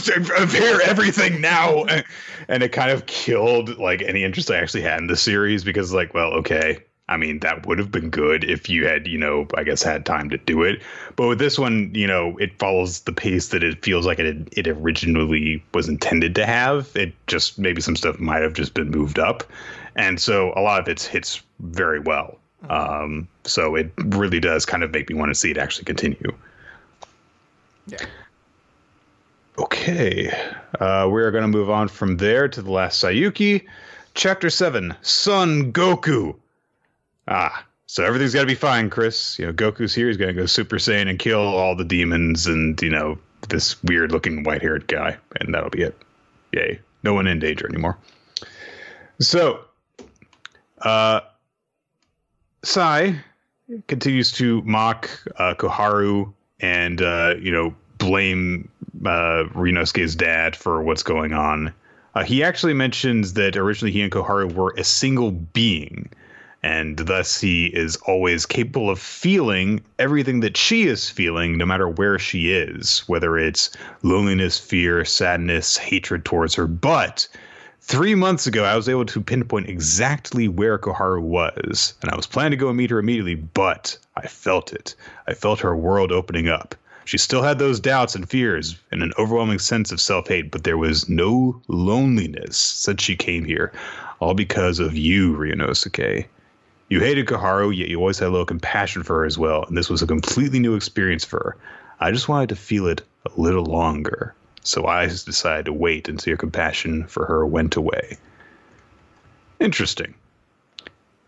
here, everything now, and it kind of killed like any interest I actually had in the series because, like, well, okay, I mean, that would have been good if you had, you know, I guess had time to do it. But with this one, you know, it follows the pace that it feels like it it originally was intended to have. It just maybe some stuff might have just been moved up, and so a lot of it hits very well. Um, so it really does kind of make me want to see it actually continue. Yeah. Okay. Uh, we're going to move on from there to the last Saiyuki. Chapter 7 Son Goku. Ah, so everything's got to be fine, Chris. You know, Goku's here. He's going to go Super Saiyan and kill all the demons and, you know, this weird looking white haired guy. And that'll be it. Yay. No one in danger anymore. So, uh, Sai continues to mock uh, Koharu and uh, you know blame uh, Ryunosuke's dad for what's going on. Uh, he actually mentions that originally he and Koharu were a single being, and thus he is always capable of feeling everything that she is feeling, no matter where she is, whether it's loneliness, fear, sadness, hatred towards her. But Three months ago, I was able to pinpoint exactly where Koharu was, and I was planning to go and meet her immediately, but I felt it. I felt her world opening up. She still had those doubts and fears and an overwhelming sense of self hate, but there was no loneliness since she came here, all because of you, Ryunosuke. You hated Koharu, yet you always had a little compassion for her as well, and this was a completely new experience for her. I just wanted to feel it a little longer. So I decided to wait until your compassion for her went away. Interesting.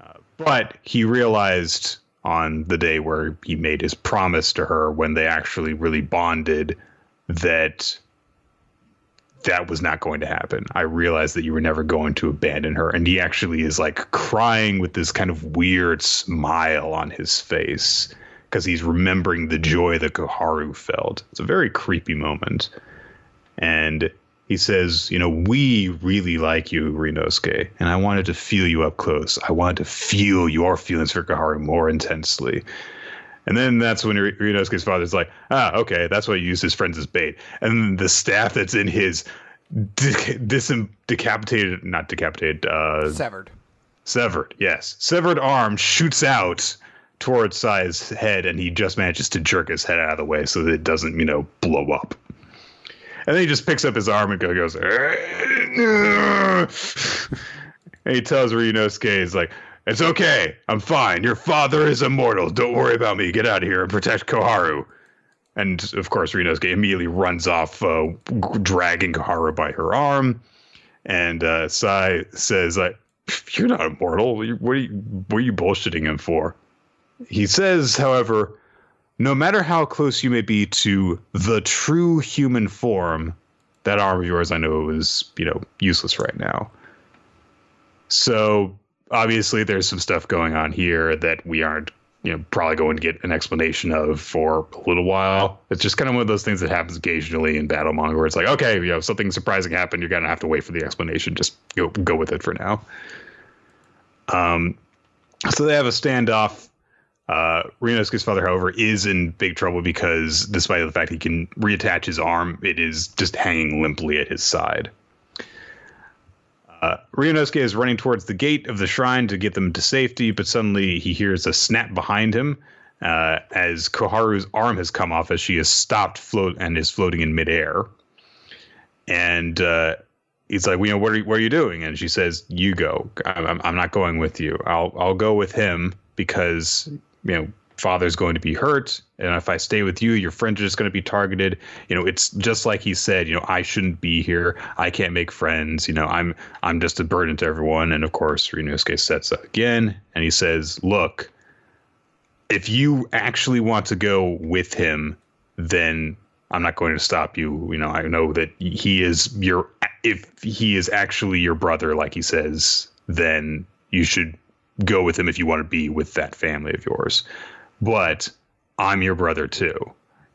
Uh, but he realized on the day where he made his promise to her when they actually really bonded that that was not going to happen. I realized that you were never going to abandon her. And he actually is like crying with this kind of weird smile on his face because he's remembering the joy that Koharu felt. It's a very creepy moment and he says, you know, we really like you, Ryunosuke, and I wanted to feel you up close. I wanted to feel your feelings for Koharu more intensely. And then that's when Ryunosuke's father's like, ah, okay, that's why you used his friends as bait. And the staff that's in his de- dis- decapitated, not decapitated, uh, severed. Severed, yes. Severed arm shoots out towards Sai's head, and he just manages to jerk his head out of the way so that it doesn't, you know, blow up. And then he just picks up his arm and goes, and he tells Ryunosuke, he's like, it's okay. I'm fine. Your father is immortal. Don't worry about me. Get out of here and protect Koharu. And of course, Ryunosuke immediately runs off, uh, dragging Koharu by her arm. And uh, Sai says, like, you're not immortal. What are you, what are you bullshitting him for? He says, however, no matter how close you may be to the true human form, that arm of yours, I know, is you know useless right now. So obviously, there's some stuff going on here that we aren't you know probably going to get an explanation of for a little while. It's just kind of one of those things that happens occasionally in Battle where it's like, okay, you know, something surprising happened. You're gonna have to wait for the explanation. Just go go with it for now. Um, so they have a standoff. Uh, Ryunosuke's father, however, is in big trouble because, despite the fact he can reattach his arm, it is just hanging limply at his side. Uh, Ryunosuke is running towards the gate of the shrine to get them to safety, but suddenly he hears a snap behind him uh, as Koharu's arm has come off as she has stopped float and is floating in midair. And uh, he's like, "You know, what are you, what are you doing?" And she says, "You go. I'm, I'm not going with you. I'll I'll go with him because you know father's going to be hurt and if i stay with you your friends are just going to be targeted. You know it's just like he said you know i shouldn't be here. I can't make friends. You know i'm i'm just a burden to everyone. And of course Ryunosuke sets up again and he says look if you actually want to go with him then i'm not going to stop you. You know i know that he is your if he is actually your brother like he says then you should go with him if you want to be with that family of yours but I'm your brother too.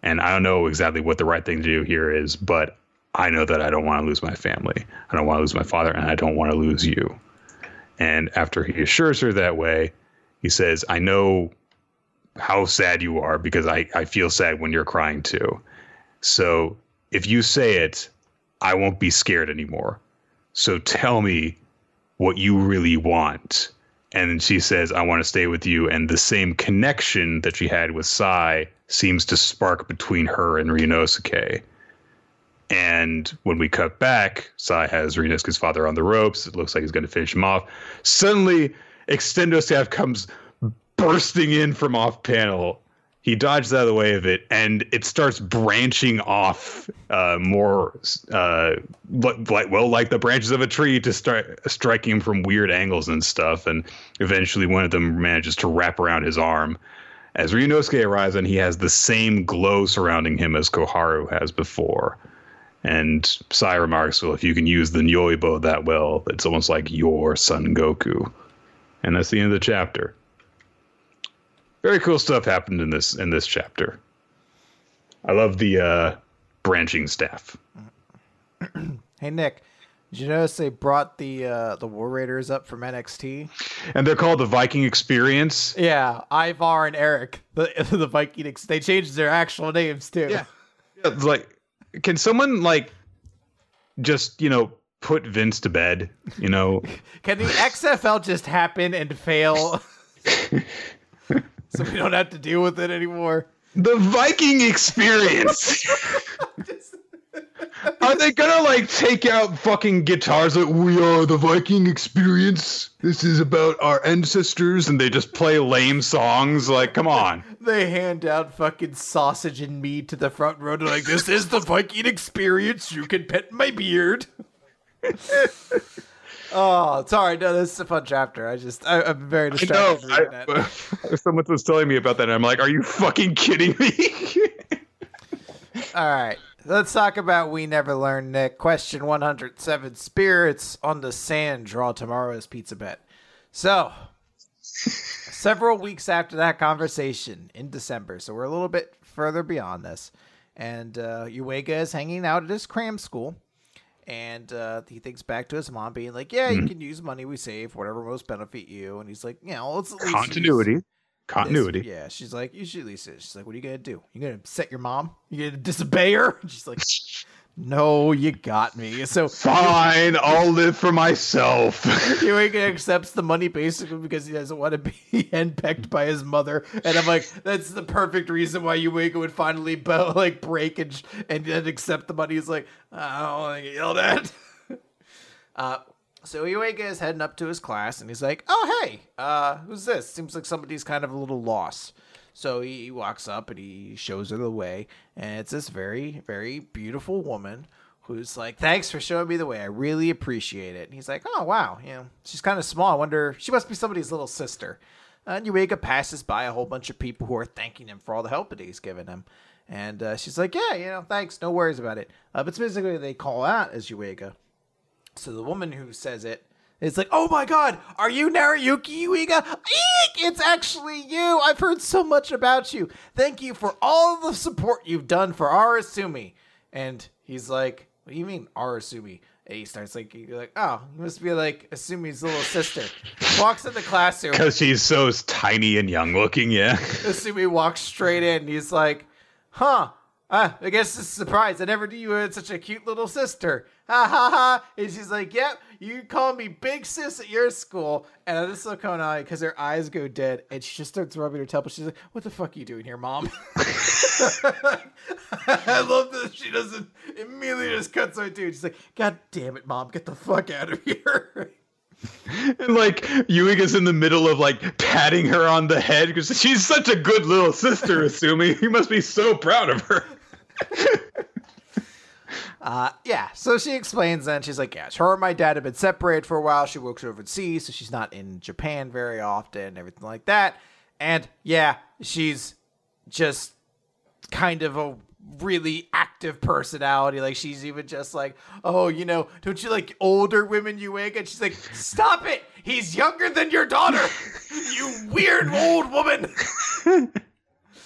And I don't know exactly what the right thing to do here is, but I know that I don't want to lose my family. I don't want to lose my father, and I don't want to lose you. And after he assures her that way, he says, I know how sad you are because I, I feel sad when you're crying too. So if you say it, I won't be scared anymore. So tell me what you really want and then she says, "I want to stay with you." And the same connection that she had with Sai seems to spark between her and Ryunosuke. And when we cut back, Sai has Ryunosuke's father on the ropes. It looks like he's going to finish him off. Suddenly, Extendo staff comes bursting in from off panel he dodges out of the way of it, and it starts branching off uh, more, uh, like well, like the branches of a tree, to start striking him from weird angles and stuff. And eventually, one of them manages to wrap around his arm. As Ryunosuke arrives, and he has the same glow surrounding him as Koharu has before. And Sai remarks, "Well, if you can use the Nyoibo that well, it's almost like your Son Goku." And that's the end of the chapter very cool stuff happened in this in this chapter. I love the uh, branching staff. hey Nick, did you notice they brought the uh, the War Raiders up from NXT? And they're called the Viking Experience. Yeah, Ivar and Eric, the the Viking. Ex- they changed their actual names too. Yeah, yeah like, can someone like just you know put Vince to bed? You know, can the XFL just happen and fail? so we don't have to deal with it anymore. The Viking experience. Are they gonna like take out fucking guitars like we are the Viking experience? This is about our ancestors, and they just play lame songs. Like, come on. They hand out fucking sausage and meat to the front row. They're like, "This is the Viking experience. You can pet my beard." Oh, sorry. No, this is a fun chapter. I just, I, am very distracted. I know. I, someone was telling me about that, and I'm like, are you fucking kidding me? All right. Let's talk about We Never Learn, Nick. Question 107 Spirits on the Sand draw tomorrow's pizza bet. So, several weeks after that conversation in December, so we're a little bit further beyond this, and uh, Yuiga is hanging out at his cram school and uh, he thinks back to his mom being like, "Yeah, mm-hmm. you can use money we save, whatever most benefit you." And he's like, "Yeah, know, let's continuity, continuity." This. Yeah, she's like, "You should at least." She's like, "What are you gonna do? You gonna upset your mom? You gonna disobey her?" And she's like, No, you got me. So fine, I'll live for myself. Eureka accepts the money basically because he doesn't want to be henpecked by his mother, and I'm like, that's the perfect reason why Eureka would finally like break and and then accept the money. He's like, I don't want to get yelled at. uh, so Eureka is heading up to his class, and he's like, "Oh hey, uh, who's this? Seems like somebody's kind of a little lost." So he walks up and he shows her the way, and it's this very, very beautiful woman who's like, "Thanks for showing me the way. I really appreciate it." And he's like, "Oh wow, you know, she's kind of small. I wonder she must be somebody's little sister." And Yuiga passes by a whole bunch of people who are thanking him for all the help that he's given him. And uh, she's like, yeah, you know, thanks, no worries about it. Uh, but specifically, they call out as Yuiga. So the woman who says it is like, oh my god, are you Nariyuki Yuiga? Eek! It's actually you! I've heard so much about you. Thank you for all the support you've done for Arasumi. And he's like, what do you mean, Arasumi? And he starts like, you're like, oh, you must be like Asumi's little sister. Walks in the classroom. Because she's so tiny and young looking, yeah. Asumi walks straight in. He's like, huh. Ah, I guess it's a surprise. I never knew you had such a cute little sister. Ha ha ha. And she's like, yep, you call me big sis at your school. And I just look on eye because her eyes go dead. And she just starts rubbing her temple. She's like, what the fuck are you doing here, mom? I love that she doesn't immediately just cuts to it. She's like, God damn it, mom, get the fuck out of here. And like Ewing Yuiga's in the middle of like patting her on the head because she's such a good little sister, Asumi. You must be so proud of her. Uh, yeah, so she explains then. She's like, yeah, her and my dad have been separated for a while. She works overseas, so she's not in Japan very often, everything like that. And yeah, she's just kind of a really active personality. Like she's even just like, oh, you know, don't you like older women you wake? And she's like, stop it. He's younger than your daughter. you weird old woman.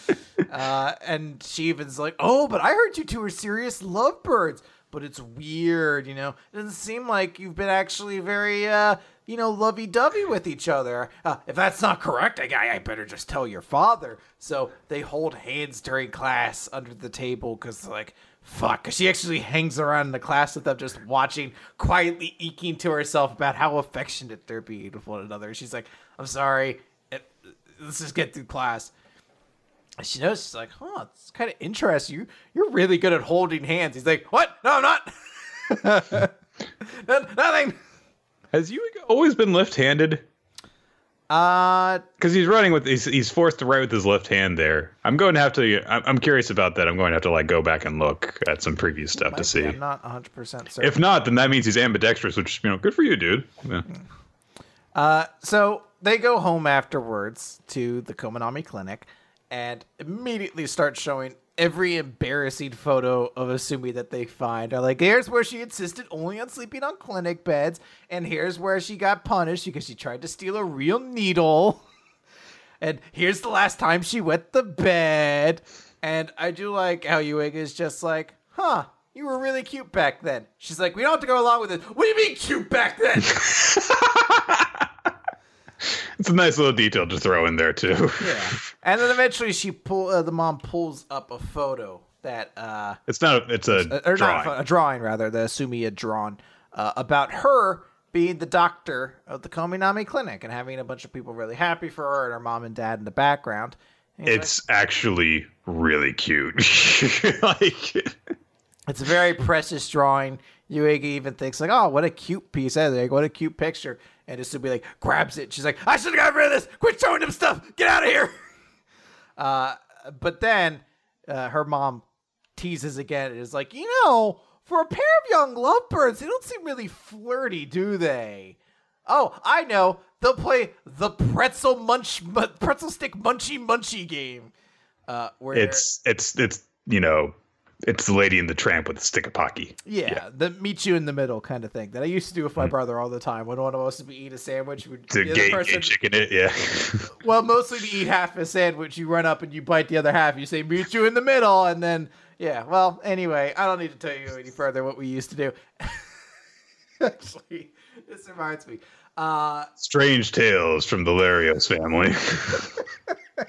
uh, and she even's like, oh, but I heard you two are serious lovebirds. But it's weird, you know. It doesn't seem like you've been actually very, uh, you know, lovey-dovey with each other. Uh, if that's not correct, I, I better just tell your father. So they hold hands during class under the table because, like, fuck. Cause she actually hangs around in the class with them, just watching, quietly eking to herself about how affectionate they're being with one another. She's like, I'm sorry. Let's just get through class. She knows she's like, huh, it's kind of interesting. You you're really good at holding hands. He's like, what? No, I'm not. Nothing. Has you always been left-handed? Uh, Because he's running with he's, he's forced to write with his left hand there. I'm going to have to. I'm, I'm curious about that. I'm going to have to like go back and look at some previous stuff to see. I'm not 100 percent certain. If not, then that means he's ambidextrous, which you know, good for you, dude. Yeah. Uh, so they go home afterwards to the Kominami clinic and immediately start showing every embarrassing photo of Asumi that they find. Are like, here's where she insisted only on sleeping on clinic beds, and here's where she got punished because she tried to steal a real needle. And here's the last time she wet the bed. And I do like how Yuiga is just like, huh, you were really cute back then. She's like, we don't have to go along with it. What do you mean cute back then? It's a nice little detail to throw in there too. Yeah. And then eventually she pull uh, the mom pulls up a photo that uh It's not. A, it's a or drawing. not a, a drawing rather that Asumi had drawn uh, about her being the doctor of the Kominami clinic and having a bunch of people really happy for her and her mom and dad in the background. It's actually really cute. like, It's a very precious drawing. Yuiga even thinks like, "Oh, what a cute piece! Eh, Like, what a cute picture!" And Asumi like grabs it. She's like, "I should have got rid of this. Quit showing them stuff. Get out of here." Uh, but then uh, her mom teases again and is like, "You know, for a pair of young lovebirds, they don't seem really flirty, do they?" Oh, I know. They'll play the pretzel munch, pretzel stick munchy munchy game. Uh, where it's it's it's you know, it's the lady in the tramp with the stick of pocky. Yeah, the meet you in the middle kind of thing that I used to do with my brother all the time. When one of us would be eating a sandwich, would To the other gay, person, gay chicken it, yeah. well, mostly to eat half a sandwich, you run up and you bite the other half. You say meet you in the middle, and then yeah. Well, anyway, I don't need to tell you any further what we used to do. Actually, this reminds me. Uh, Strange tales from the Larios family.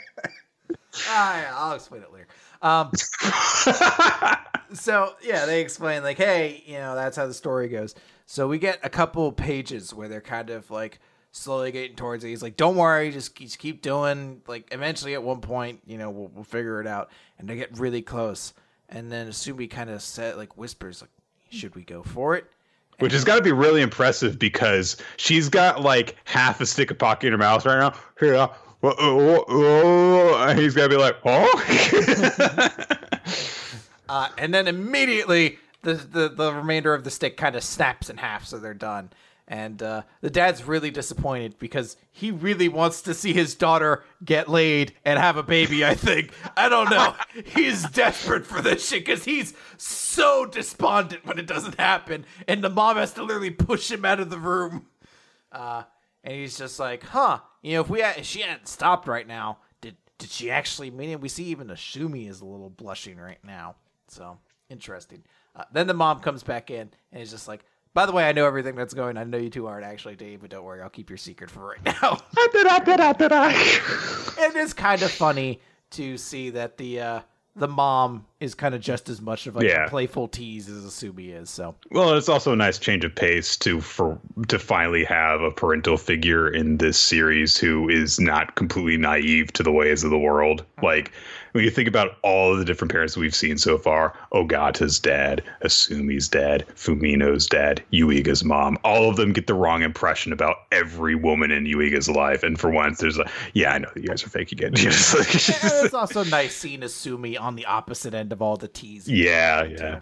ah, yeah, I'll explain it later. Um, so yeah, they explain like, hey, you know, that's how the story goes. So we get a couple pages where they're kind of like slowly getting towards it. He's like, don't worry, just, just keep doing. Like eventually, at one point, you know, we'll, we'll figure it out. And they get really close, and then Asumi kind of said, like, whispers, like, should we go for it? Which has got to be really impressive because she's got like half a stick of pocket in her mouth right now. Here, whoa, whoa, whoa, and he's to be like, oh. Uh, and then immediately the, the the remainder of the stick kind of snaps in half, so they're done. And uh, the dad's really disappointed because he really wants to see his daughter get laid and have a baby. I think I don't know. he's desperate for this shit because he's so despondent when it doesn't happen, and the mom has to literally push him out of the room. Uh, and he's just like, "Huh? You know, if we had, if she hadn't stopped right now, did did she actually mean it?" We see even Asumi is a little blushing right now. So interesting. Uh, then the mom comes back in and is just like, by the way, I know everything that's going. I know you two aren't actually Dave, but don't worry, I'll keep your secret for right now. it is kind of funny to see that the uh, the mom is kind of just as much of like Yeah. a playful tease as Asumi is. So Well, it's also a nice change of pace to for to finally have a parental figure in this series who is not completely naive to the ways of the world. Mm-hmm. Like when you think about all of the different parents we've seen so far, Ogata's dad, Asumi's dad, Fumino's dad, Yuiga's mom, all of them get the wrong impression about every woman in Yuiga's life. And for once, there's a yeah, I know that you guys are fake again. It's also nice seeing Asumi on the opposite end of all the teasing. yeah, yeah.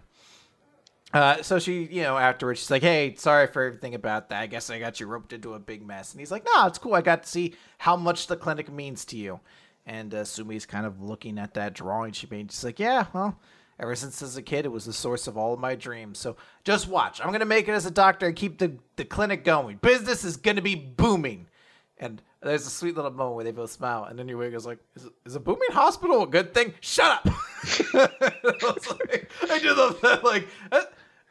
Uh, so she, you know, afterwards, she's like, "Hey, sorry for everything about that. I guess I got you roped into a big mess." And he's like, "No, it's cool. I got to see how much the clinic means to you." And uh, Sumi's kind of looking at that drawing she made. She's like, "Yeah, well, ever since as a kid, it was the source of all of my dreams. So just watch. I'm gonna make it as a doctor and keep the the clinic going. Business is gonna be booming." And there's a sweet little moment where they both smile, and then your goes like, "Is, is a booming hospital a good thing? Shut up!" I, like, I do love that. Like, I,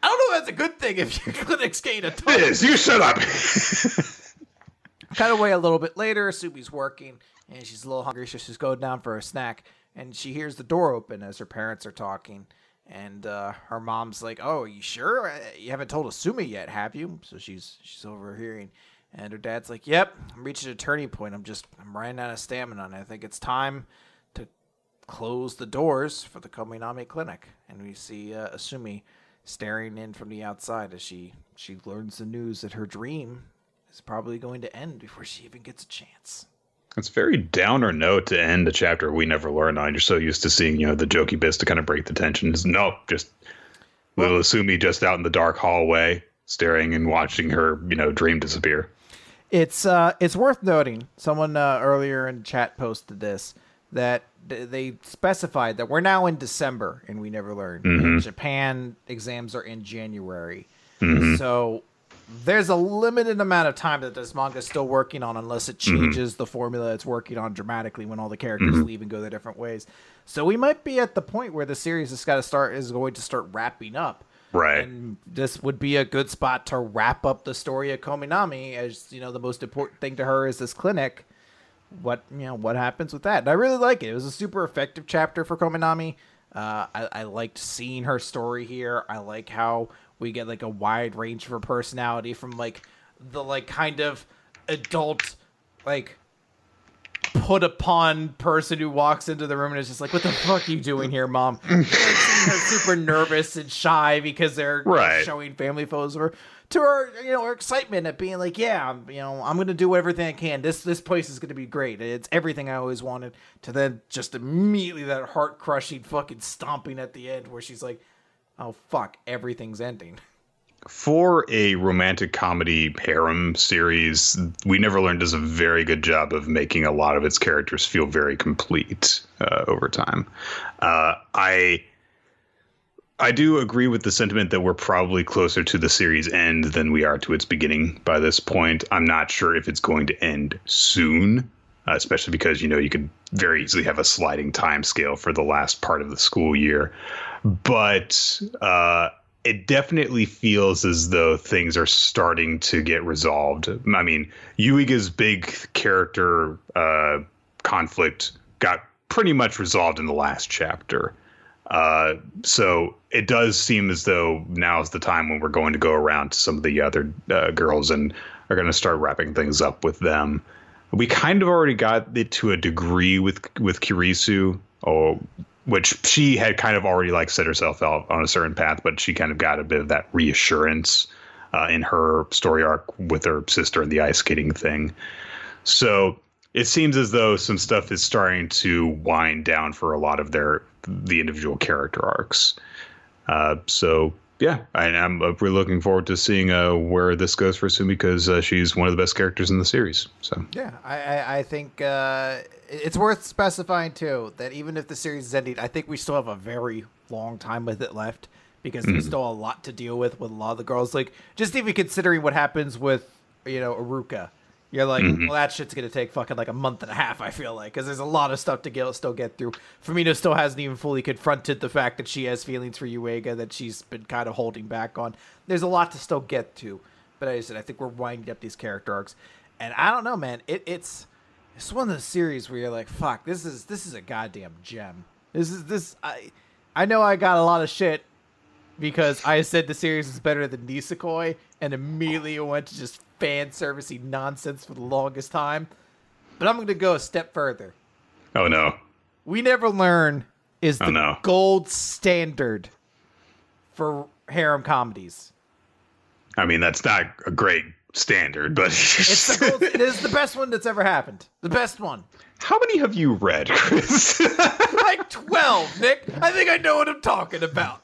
I don't know if that's a good thing if your clinic's gain a ton. Liz, you shut up. Cut away a little bit later. Subi's working, and she's a little hungry, so she's going down for a snack, and she hears the door open as her parents are talking. And uh, her mom's like, "Oh, are you sure? Uh, You haven't told Asumi yet, have you?" So she's she's overhearing, and her dad's like, "Yep, I'm reaching a turning point. I'm just I'm running out of stamina, and I think it's time to close the doors for the Kominami clinic." And we see uh, Asumi staring in from the outside as she she learns the news that her dream is probably going to end before she even gets a chance. It's very downer note to end the chapter we never learned on. You're so used to seeing, you know, the jokey bits to kind of break the tension. It's, no, just little Asumi just out in the dark hallway, staring and watching her, you know, dream disappear. It's uh, it's worth noting. Someone uh, earlier in chat posted this that th- they specified that we're now in December and we never learned. And Japan exams are in January, so there's a limited amount of time that this manga is still working on, unless it changes the formula it's working on dramatically when all the characters leave and go their different ways. So we might be at the point where the series has got to start is going to start wrapping up. Right. And this would be a good spot to wrap up the story of Kominami as, you know, the most important thing to her is this clinic. What, you know, what happens with that? And I really like it. It was a super effective chapter for Kominami. Uh, I, I liked seeing her story here. I like how we get like a wide range of her personality from like the like kind of adult, like put upon person who walks into the room and is just like, "What the fuck are you doing here, mom?" like, seeing her super nervous and shy because they're Right. showing family photos of her. To her, you know, her excitement at being like, "Yeah, I'm, you know, I'm gonna do everything I can. This this place is gonna be great. It's everything I always wanted." To then just immediately that heart crushing fucking stomping at the end where she's like, "Oh fuck, everything's ending." For a romantic comedy harem series, We Never Learned does a very good job of making a lot of its characters feel very complete uh, over time. Uh, I I do agree with the sentiment that we're probably closer to the series end than we are to its beginning by this point. I'm not sure if it's going to end soon, uh, especially because you know you could very easily have a sliding time scale for the last part of the school year. But uh, it definitely feels as though things are starting to get resolved. I mean, Yuiga's big character uh, conflict got pretty much resolved in the last chapter. Uh, so it does seem as though now is the time when we're going to go around to some of the other uh, girls and are going to start wrapping things up with them. We kind of already got it to a degree with with Kirisu, or which she had kind of already like set herself out on a certain path, but she kind of got a bit of that reassurance uh, in her story arc with her sister and the ice skating thing. So it seems as though some stuff is starting to wind down for a lot of their the individual character arcs. Uh, so yeah, I, am uh, we're looking forward to seeing uh, where this goes for Sumi because uh, she's one of the best characters in the series. So yeah, I I, I think uh, it's worth specifying too that even if the series is ending, I think we still have a very long time with it left because mm-hmm. there's still a lot to deal with with a lot of the girls. Like just even considering what happens with you know Uruka you're like, mm-hmm. well, that shit's gonna take fucking like a month and a half. I feel like because there's a lot of stuff to get, still get through. Fumino still hasn't even fully confronted the fact that she has feelings for Yuiga that she's been kind of holding back on. There's a lot to still get to, but as I said, I think we're winding up these character arcs, and I don't know, man. It, it's it's one of those series where you're like, fuck, this is this is a goddamn gem. This is this I I know I got a lot of shit because I said the series is better than Nisekoi, and immediately went to just fan servicey nonsense for the longest time. But I'm going to go a step further. Oh no. We never learn is oh, the oh, no. gold standard for harem comedies. I mean, that's not a great standard, but it's the gold, it is the best one that's ever happened. The best one. How many have you read, Chris? like 12, Nick. I think I know what I'm talking about.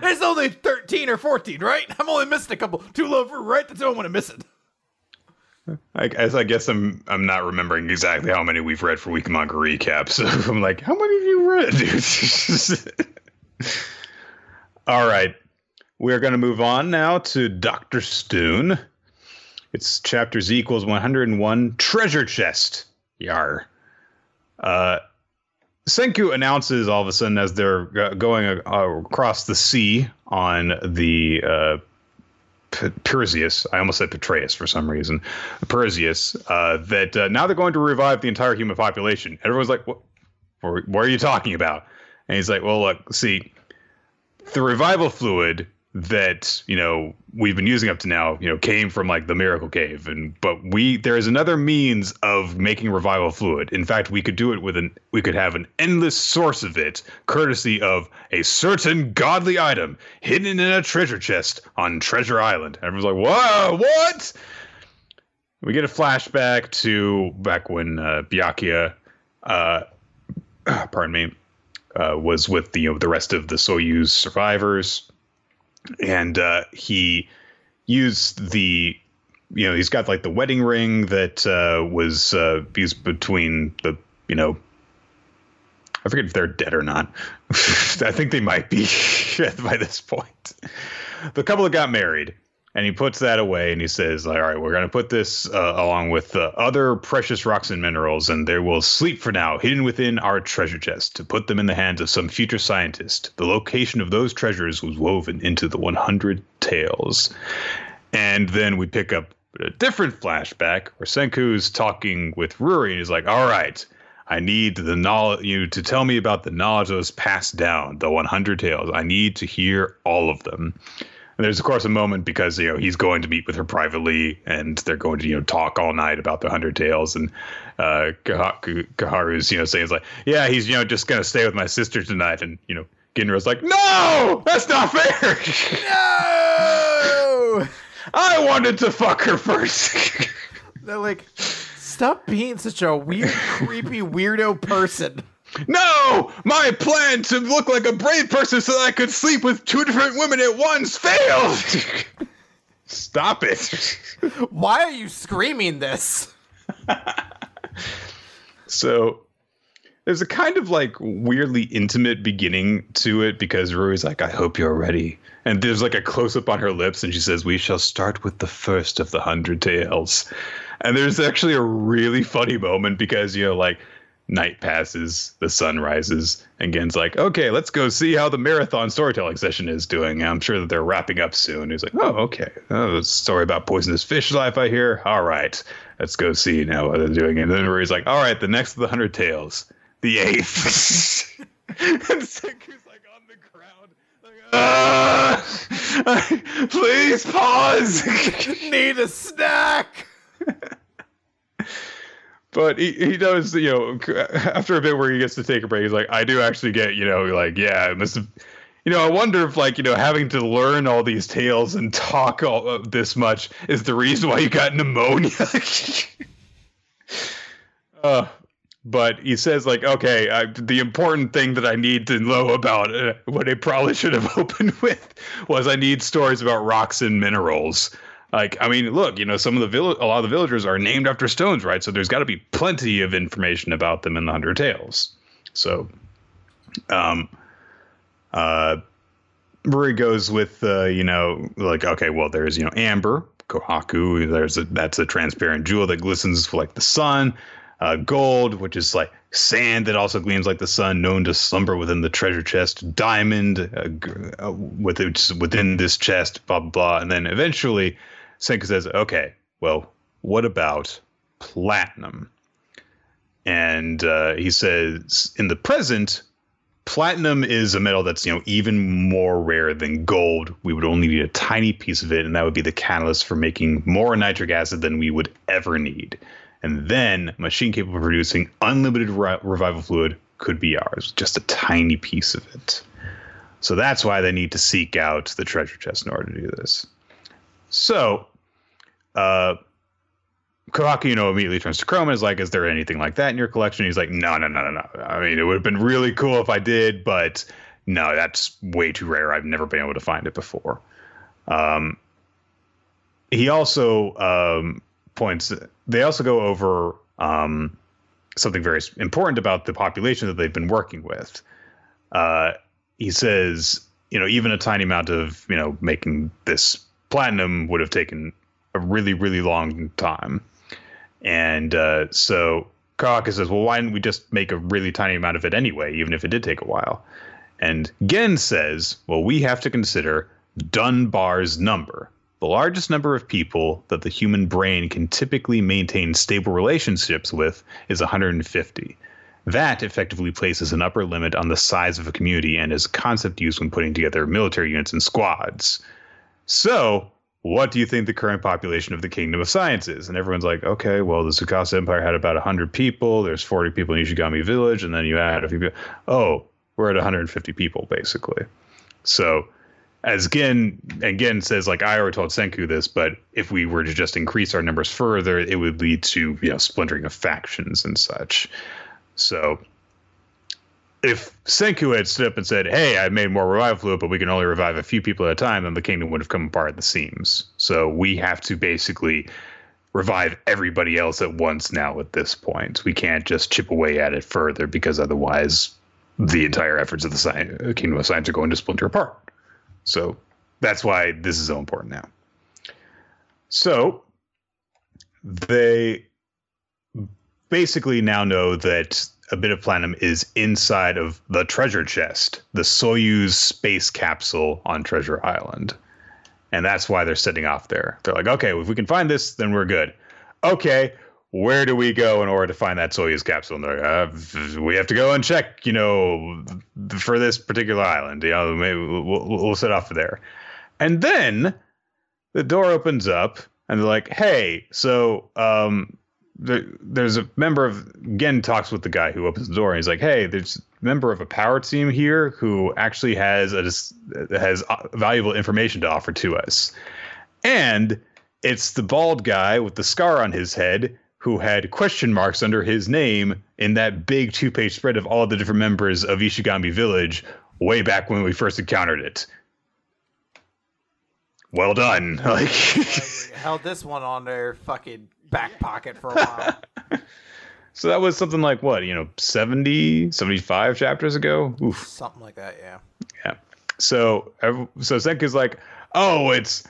There's only 13 or 14, right? I'm only missing a couple. To Love Ru right. That's the only one I'm missing. I, as I guess I'm I'm not remembering exactly how many we've read for Week Manga Recap. So I'm like, how many have you read, dude? All right. We're going to move on now to Dr. Stone. It's chapter Z equals 101 Treasure Chest. Yar. Uh, Senku announces all of a sudden as they're going across the sea on the uh, Perseus. I almost said Petraeus for some reason. Perseus. Uh, that uh, now they're going to revive the entire human population. Everyone's like, "What? What are you talking about?" And he's like, "Well, look, see, the revival fluid that you know we've been using up to now you know came from like the miracle cave. And but we there is another means of making revival fluid. In fact we could do it with an we could have an endless source of it courtesy of a certain godly item hidden in a treasure chest on treasure island. Everyone's like whoa what? We get a flashback to back when uh, Byakuya, uh pardon me uh, was with the you know the rest of the soyuz survivors and uh, he used the you know he's got like the wedding ring that uh, was uh, used between the you know I forget if they're dead or not. I think they might be by this point. The couple that got married, and he puts that away and he says all right we're going to put this uh, along with uh, other precious rocks and minerals and they will sleep for now hidden within our treasure chest to put them in the hands of some future scientist the location of those treasures was woven into the 100 tales and then we pick up a different flashback where senku's talking with ruri and he's like all right I need the knowledge you to tell me about the knowledge that was passed down, the 100 tales. I need to hear all of them. And there's of course a moment because you know he's going to meet with her privately, and they're going to you know talk all night about the Hundred Tales, and uh, Kaharu's you know saying it's like, yeah, he's you know just gonna stay with my sister tonight, and you know Ginro's like, no, that's not fair. No, I wanted to fuck her first. they're like, stop being such a weird, creepy, weirdo person. No! My plan to look like a brave person so that I could sleep with two different women at once failed! Stop it. Why are you screaming this? so there's a kind of like weirdly intimate beginning to it because Ruri's like, I hope you're ready. And there's like a close up on her lips, and she says, We shall start with the first of the hundred tales. And there's actually a really funny moment because, you know, like, night passes, the sun rises, and Gen's like, okay, let's go see how the marathon storytelling session is doing. I'm sure that they're wrapping up soon. He's like, oh, okay. Oh, story about poisonous fish life, I hear. All right, let's go see now what they're doing. And then he's like, all right, the next of the hundred tales, the eighth. and Senku's like on the ground. Like, ah, please pause. Need a snack. But he, he does, you know, after a bit where he gets to take a break, he's like, I do actually get, you know, like, yeah, must you know, I wonder if, like, you know, having to learn all these tales and talk all uh, this much is the reason why you got pneumonia. uh, but he says like, okay, I, the important thing that I need to know about uh, what I probably should have opened with was I need stories about rocks and minerals. Like, I mean, look, you know, some of the vill- a lot of the villagers are named after stones, right? So there's got to be plenty of information about them in the Hundred Tales. So, um, uh, Murray goes with, uh, you know, like, okay, well, there's, you know, amber, kohaku. There's a that's a transparent jewel that glistens like the sun uh, gold, which is like sand that also gleams like the sun, known to slumber within the treasure chest, diamond uh, uh, within this chest, blah, blah, blah. And then eventually, Senku says, okay, well, what about platinum? And uh, he says, in the present, platinum is a metal that's you know even more rare than gold. We would only need a tiny piece of it, and that would be the catalyst for making more nitric acid than we would ever need and then machine capable of producing unlimited re- revival fluid could be ours, just a tiny piece of it. So that's why they need to seek out the treasure chest in order to do this. So, uh, you know, immediately turns to Chrome and is like, "Is there anything like that in your collection?" He's like, "No, no, no, no, no. I mean, it would have been really cool if I did, but no, that's way too rare. I've never been able to find it before." Um, he also um, points. They also go over um, something very important about the population that they've been working with. Uh, he says, you know, even a tiny amount of, you know, making this platinum would have taken a really, really long time. And uh, so Kohaku says, well, why didn't we just make a really tiny amount of it anyway, even if it did take a while? And Gen says, well, we have to consider Dunbar's number the largest number of people that the human brain can typically maintain stable relationships with is 150. That effectively places an upper limit on the size of a community and is a concept used when putting together military units and squads. So, what do you think the current population of the Kingdom of Science is? And everyone's like, okay, well, the Tsukasa Empire had about 100 people. There's 40 people in Ishigami Village, and then you add a few people. Oh, we're at 150 people, basically. So, as Gen and Gen says, like I already told Senku this, but if we were to just increase our numbers further, it would lead to you know splintering of factions and such. So if Senku had stood up and said, "Hey, I made more revival fluid, but we can only revive a few people at a time," then the kingdom would have come apart at the seams. So we have to basically revive everybody else at once now. At this point, we can't just chip away at it further because otherwise, the entire efforts of the science, kingdom of science are going to splinter apart. So that's why this is so important now. So they basically now know that a bit of platinum is inside of the treasure chest, the Soyuz space capsule on Treasure Island. And that's why they're setting off there. They're like, okay, if we can find this, then we're good. Okay, where do we go in order to find that Soyuz capsule? They're Like, uh, we have to go and check, you know, for this particular island. You know, maybe we'll, we'll set off there. And then the door opens up, and they're like, "Hey, so um, there, there's a member of Gen talks with the guy who opens the door, and he's like, "Hey, there's a member of a power team here who actually has a has valuable information to offer to us, and." It's the bald guy with the scar on his head who had question marks under his name in that big two page spread of all the different members of Ishigami Village way back when we first encountered it. Well done. Like held this one on their fucking back pocket for a while. so that was something like what, you know, 70, 75 chapters ago? Oof. Something like that, yeah. Yeah. So so Senku's like, "Oh, it's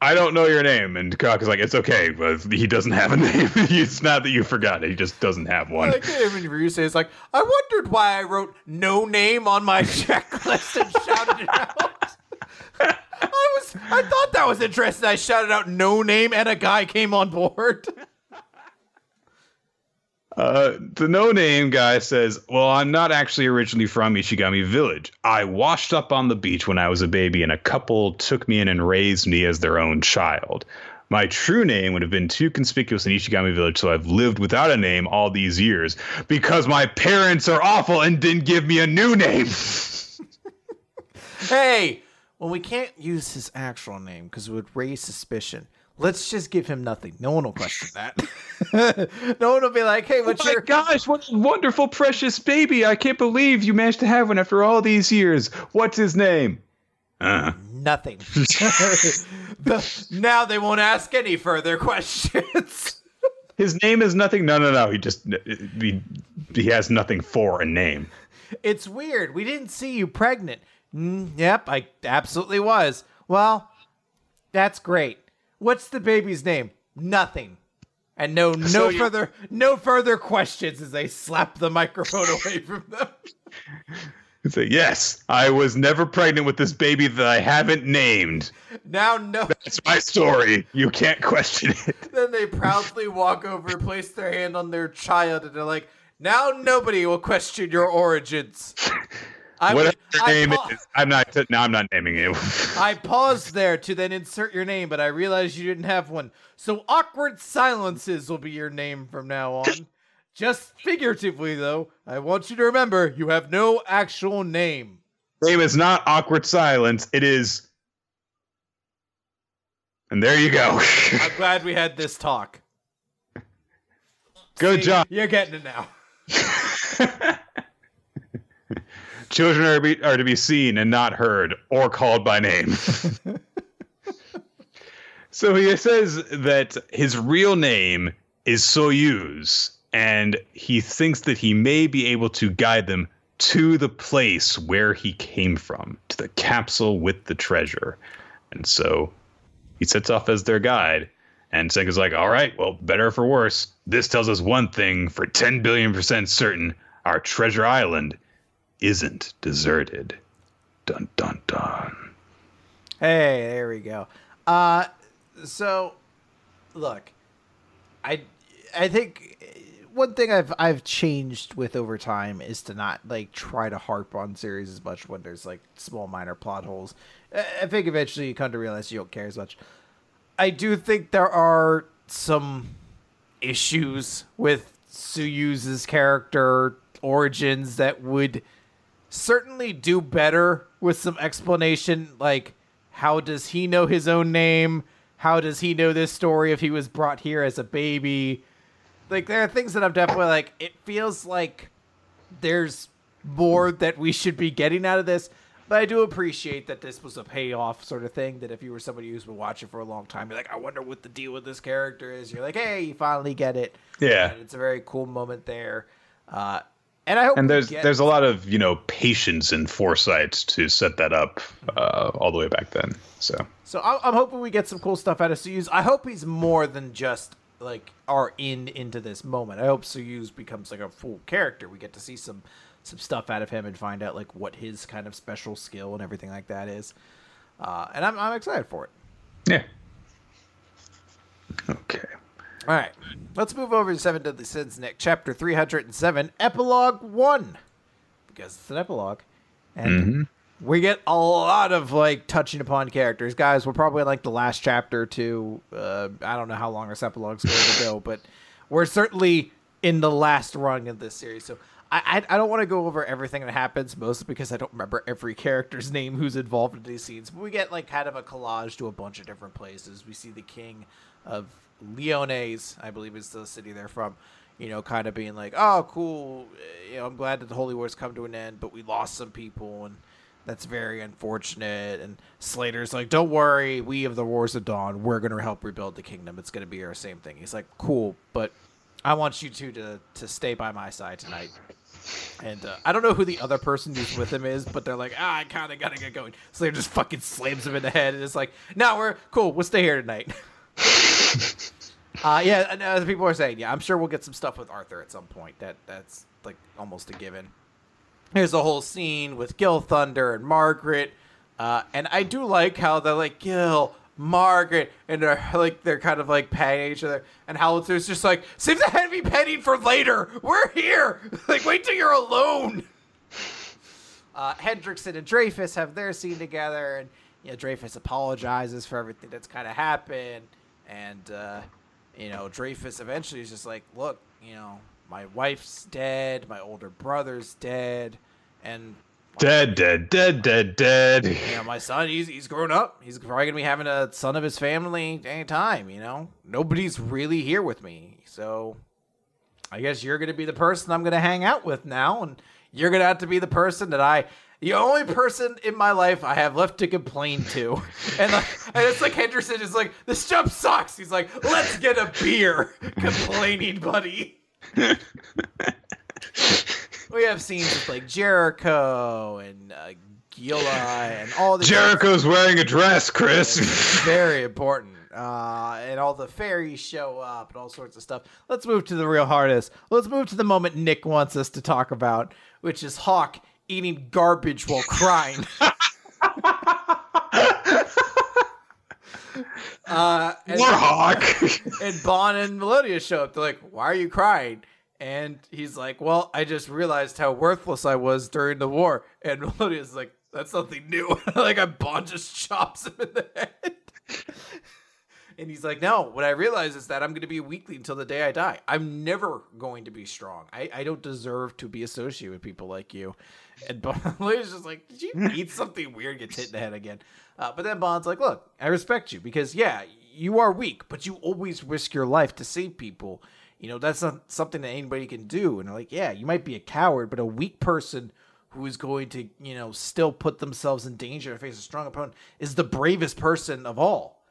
I don't know your name. And Cock is like, it's okay, but he doesn't have a name. it's not that you forgot it. He just doesn't have one. Like even Ryusei is like, I wondered why I wrote no name on my checklist and shouted it out. I was I thought that was interesting. I shouted out no name and a guy came on board. Uh, the no name guy says, Well, I'm not actually originally from Ishigami Village. I washed up on the beach when I was a baby, and a couple took me in and raised me as their own child. My true name would have been too conspicuous in Ishigami Village, so I've lived without a name all these years because my parents are awful and didn't give me a new name. hey, well, we can't use his actual name because it would raise suspicion let's just give him nothing. No one will question that. no one will be like, "Hey, what's oh your gosh? What a wonderful, precious baby! I can't believe you managed to have one after all these years. What's his name?" Uh. Nothing. the, now they won't ask any further questions. His name is nothing. No, no, no. He just he, he has nothing for a name. It's weird. We didn't see you pregnant. Mm, yep, I absolutely was. Well, that's great. What's the baby's name? Nothing. And no no so you- further no further questions as they slap the microphone away from them. Say, yes, I was never pregnant with this baby that I haven't named. Now, no. That's my story. You can't question it. Then they proudly walk over, place their hand on their child, and they're like, now nobody will question your origins. I Whatever your name pa- is, I'm not. No, I'm not naming you. I paused there to then insert your name, but I realized you didn't have one. So awkward silences will be your name from now on. Just figuratively, though. I want you to remember you have no actual name. Name is not awkward silence. It is. And there you go. I'm glad we had this talk. Good See, job. You're getting it now. Children are, be, are to be seen and not heard or called by name. so he says that his real name is Soyuz, and he thinks that he may be able to guide them to the place where he came from, to the capsule with the treasure. And so he sets off as their guide. And Senku's like, all right, well, better for worse. This tells us one thing for 10 billion percent certain our treasure island isn't deserted. Dun dun dun. Hey, there we go. Uh so look, I I think one thing I've I've changed with over time is to not like try to harp on series as much when there's like small minor plot holes. I think eventually you come to realize you don't care as much. I do think there are some issues with Soyuz's character origins that would certainly do better with some explanation like how does he know his own name? How does he know this story if he was brought here as a baby? Like there are things that i'm definitely like it feels like there's more that we should be getting out of this but i do appreciate that this was a payoff sort of thing that if you were somebody who's been watching for a long time you're like i wonder what the deal with this character is. You're like hey you finally get it. Yeah. And it's a very cool moment there. Uh, and I hope and there's there's a lot of you know patience and foresight to set that up uh, all the way back then. So so I'm hoping we get some cool stuff out of Soyuz. I hope he's more than just like our in into this moment. I hope Soyuz becomes like a full character. We get to see some some stuff out of him and find out like what his kind of special skill and everything like that is. Uh, and I'm I'm excited for it. Yeah. Okay. All right, let's move over to Seven Deadly Sins, Nick. Chapter 307, Epilogue 1. Because it's an epilogue. And mm-hmm. we get a lot of, like, touching upon characters. Guys, we're probably like the last chapter to, uh, I don't know how long this epilogue's going to go, but we're certainly in the last rung of this series. So I, I, I don't want to go over everything that happens, mostly because I don't remember every character's name who's involved in these scenes. But we get, like, kind of a collage to a bunch of different places. We see the king of Liones, I believe is the city they're from, you know, kind of being like, oh, cool. You know, I'm glad that the Holy War's come to an end, but we lost some people, and that's very unfortunate. And Slater's like, don't worry, we of the Wars of Dawn, we're going to help rebuild the kingdom. It's going to be our same thing. He's like, cool, but I want you two to, to stay by my side tonight. And uh, I don't know who the other person who's with him is, but they're like, ah, I kind of got to get going. Slater just fucking slams him in the head and it's like, no, we're cool. We'll stay here tonight. uh, yeah, as people are saying, yeah, I'm sure we'll get some stuff with Arthur at some point. That that's like almost a given. Here's a whole scene with Gilthunder and Margaret, uh, and I do like how they're like Gil, Margaret, and they're like they're kind of like patting each other, and Howlitzer's just like save the heavy petting for later. We're here. like wait till you're alone. Uh, Hendrickson and Dreyfus have their scene together, and you know Dreyfus apologizes for everything that's kind of happened and uh, you know Dreyfus eventually is just like, look, you know, my wife's dead, my older brother's dead, and Dead, dead, dead, dead, dead. You know, my son, he's he's grown up. He's probably gonna be having a son of his family anytime. You know, nobody's really here with me, so I guess you're gonna be the person I'm gonna hang out with now, and you're gonna have to be the person that I. The only person in my life I have left to complain to, and, like, and it's like Henderson is like, "This job sucks." He's like, "Let's get a beer," complaining buddy. we have scenes with like Jericho and uh, Gila and all the Jericho's wearing a dress, Chris. very important. Uh, and all the fairies show up and all sorts of stuff. Let's move to the real hardest. Let's move to the moment Nick wants us to talk about, which is Hawk eating garbage while crying. uh, and, More Hawk. and Ban and Meliodas show up. They're like, "Why are you crying?" And he's like, "Well, I just realized how worthless I was during the war." And Meliodas's like, "That's something new." like, I Ban just chops him in the head. and he's like, "No, what I realize is that I'm going to be a weakling until the day I die. I'm never going to be strong. I, I don't deserve to be associated with people like you." And Ban's just like, "Did you eat something weird? Gets hit in the head again." Uh, but then Ban's like, "Look, I respect you because yeah, you are weak, but you always risk your life to save people." You know, that's not something that anybody can do. And like, yeah, you might be a coward, but a weak person who is going to, you know, still put themselves in danger to face a strong opponent is the bravest person of all.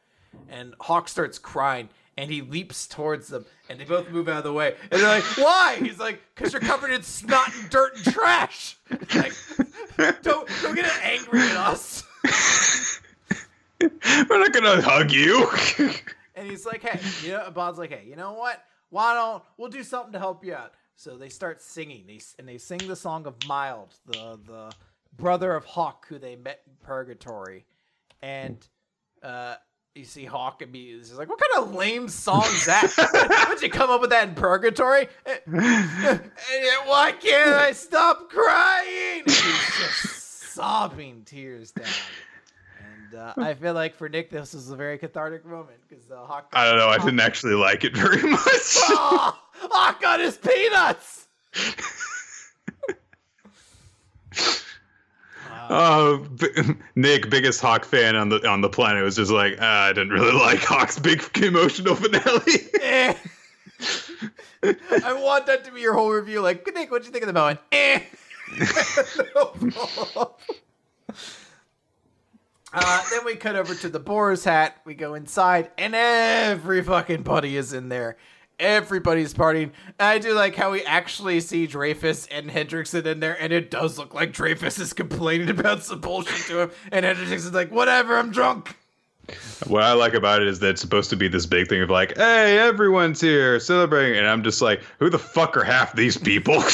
And Hawk starts crying and he leaps towards them and they both move out of the way. And they're like, why? He's like, because you're covered in snot and dirt and trash. Like, don't, don't get angry at us. We're not gonna hug you. and he's like, hey, you know, Ban's like, hey, you know what? Why don't we'll do something to help you out? So they start singing. They and they sing the song of Wild, the the brother of Hawk, who they met in Purgatory, and uh, you see Hawk and be he's like, "What kind of lame song's that? How would you come up with that in Purgatory? And, and why can't I stop crying?" And he's just sobbing tears down. And uh, I feel like for Nick, this is a very cathartic moment because uh, Hawk. I don't know. I didn't actually like it very much. Oh, Hawk got his peanuts. Uh, Nick, biggest Hawk fan on the on the planet, was just like, ah, I didn't really like Hawk's big emotional finale. Eh. I want that to be your whole review. Like, Nick, what'd you think of the moment? Eh. Uh, then we cut over to the boar's hat. We go inside, and every fucking buddy is in there. Everybody's partying. And I do like how we actually see Dreyfus and Hendrickson in there, and it does look like Dreyfus is complaining about some bullshit to him, and Hendrickson's like, "Whatever, I'm drunk." what I like about it is that it's supposed to be this big thing of like, hey, everyone's here celebrating, and I'm just like, who the fuck are half these people?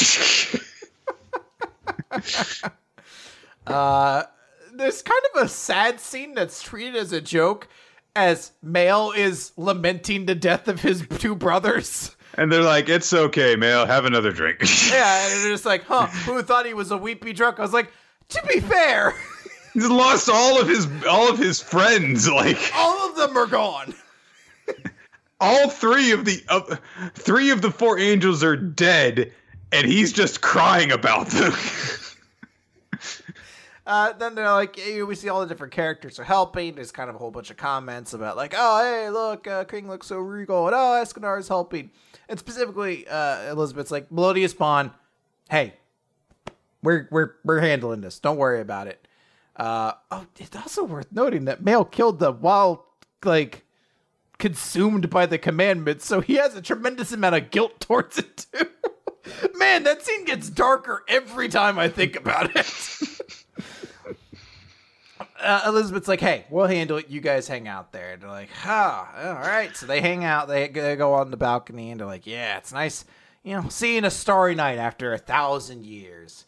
Uh, there's kind of a sad scene that's treated as a joke, as Mael is lamenting the death of his two brothers. and they're like, it's okay, Mael, have another drink. Yeah, and they're just like, huh, who thought he was a weepy drunk? I was like, to be fair, He's lost all of his all of his friends. Like all of them are gone. all three of the uh, three of the four angels are dead, and he's just crying about them. Uh, then they're like, hey, we see all the different characters are helping. There's kind of a whole bunch of comments about like, oh, hey, look, uh, King looks so regal, and oh, Escanor is helping. And specifically, uh, Elizabeth's like, Meliodas Ban, hey, we're we're we're handling this. Don't worry about it. Uh, oh, it's also worth noting that Mael killed them while like consumed by the commandments, so he has a tremendous amount of guilt towards it too. Man, that scene gets darker every time I think about it. uh, Elizabeth's like, "Hey, we'll handle it. You guys hang out there." And they're like, "Ah, all right." So they hang out. They, they go on the balcony, and they're like, "Yeah, it's nice, you know, seeing a starry night after a thousand years."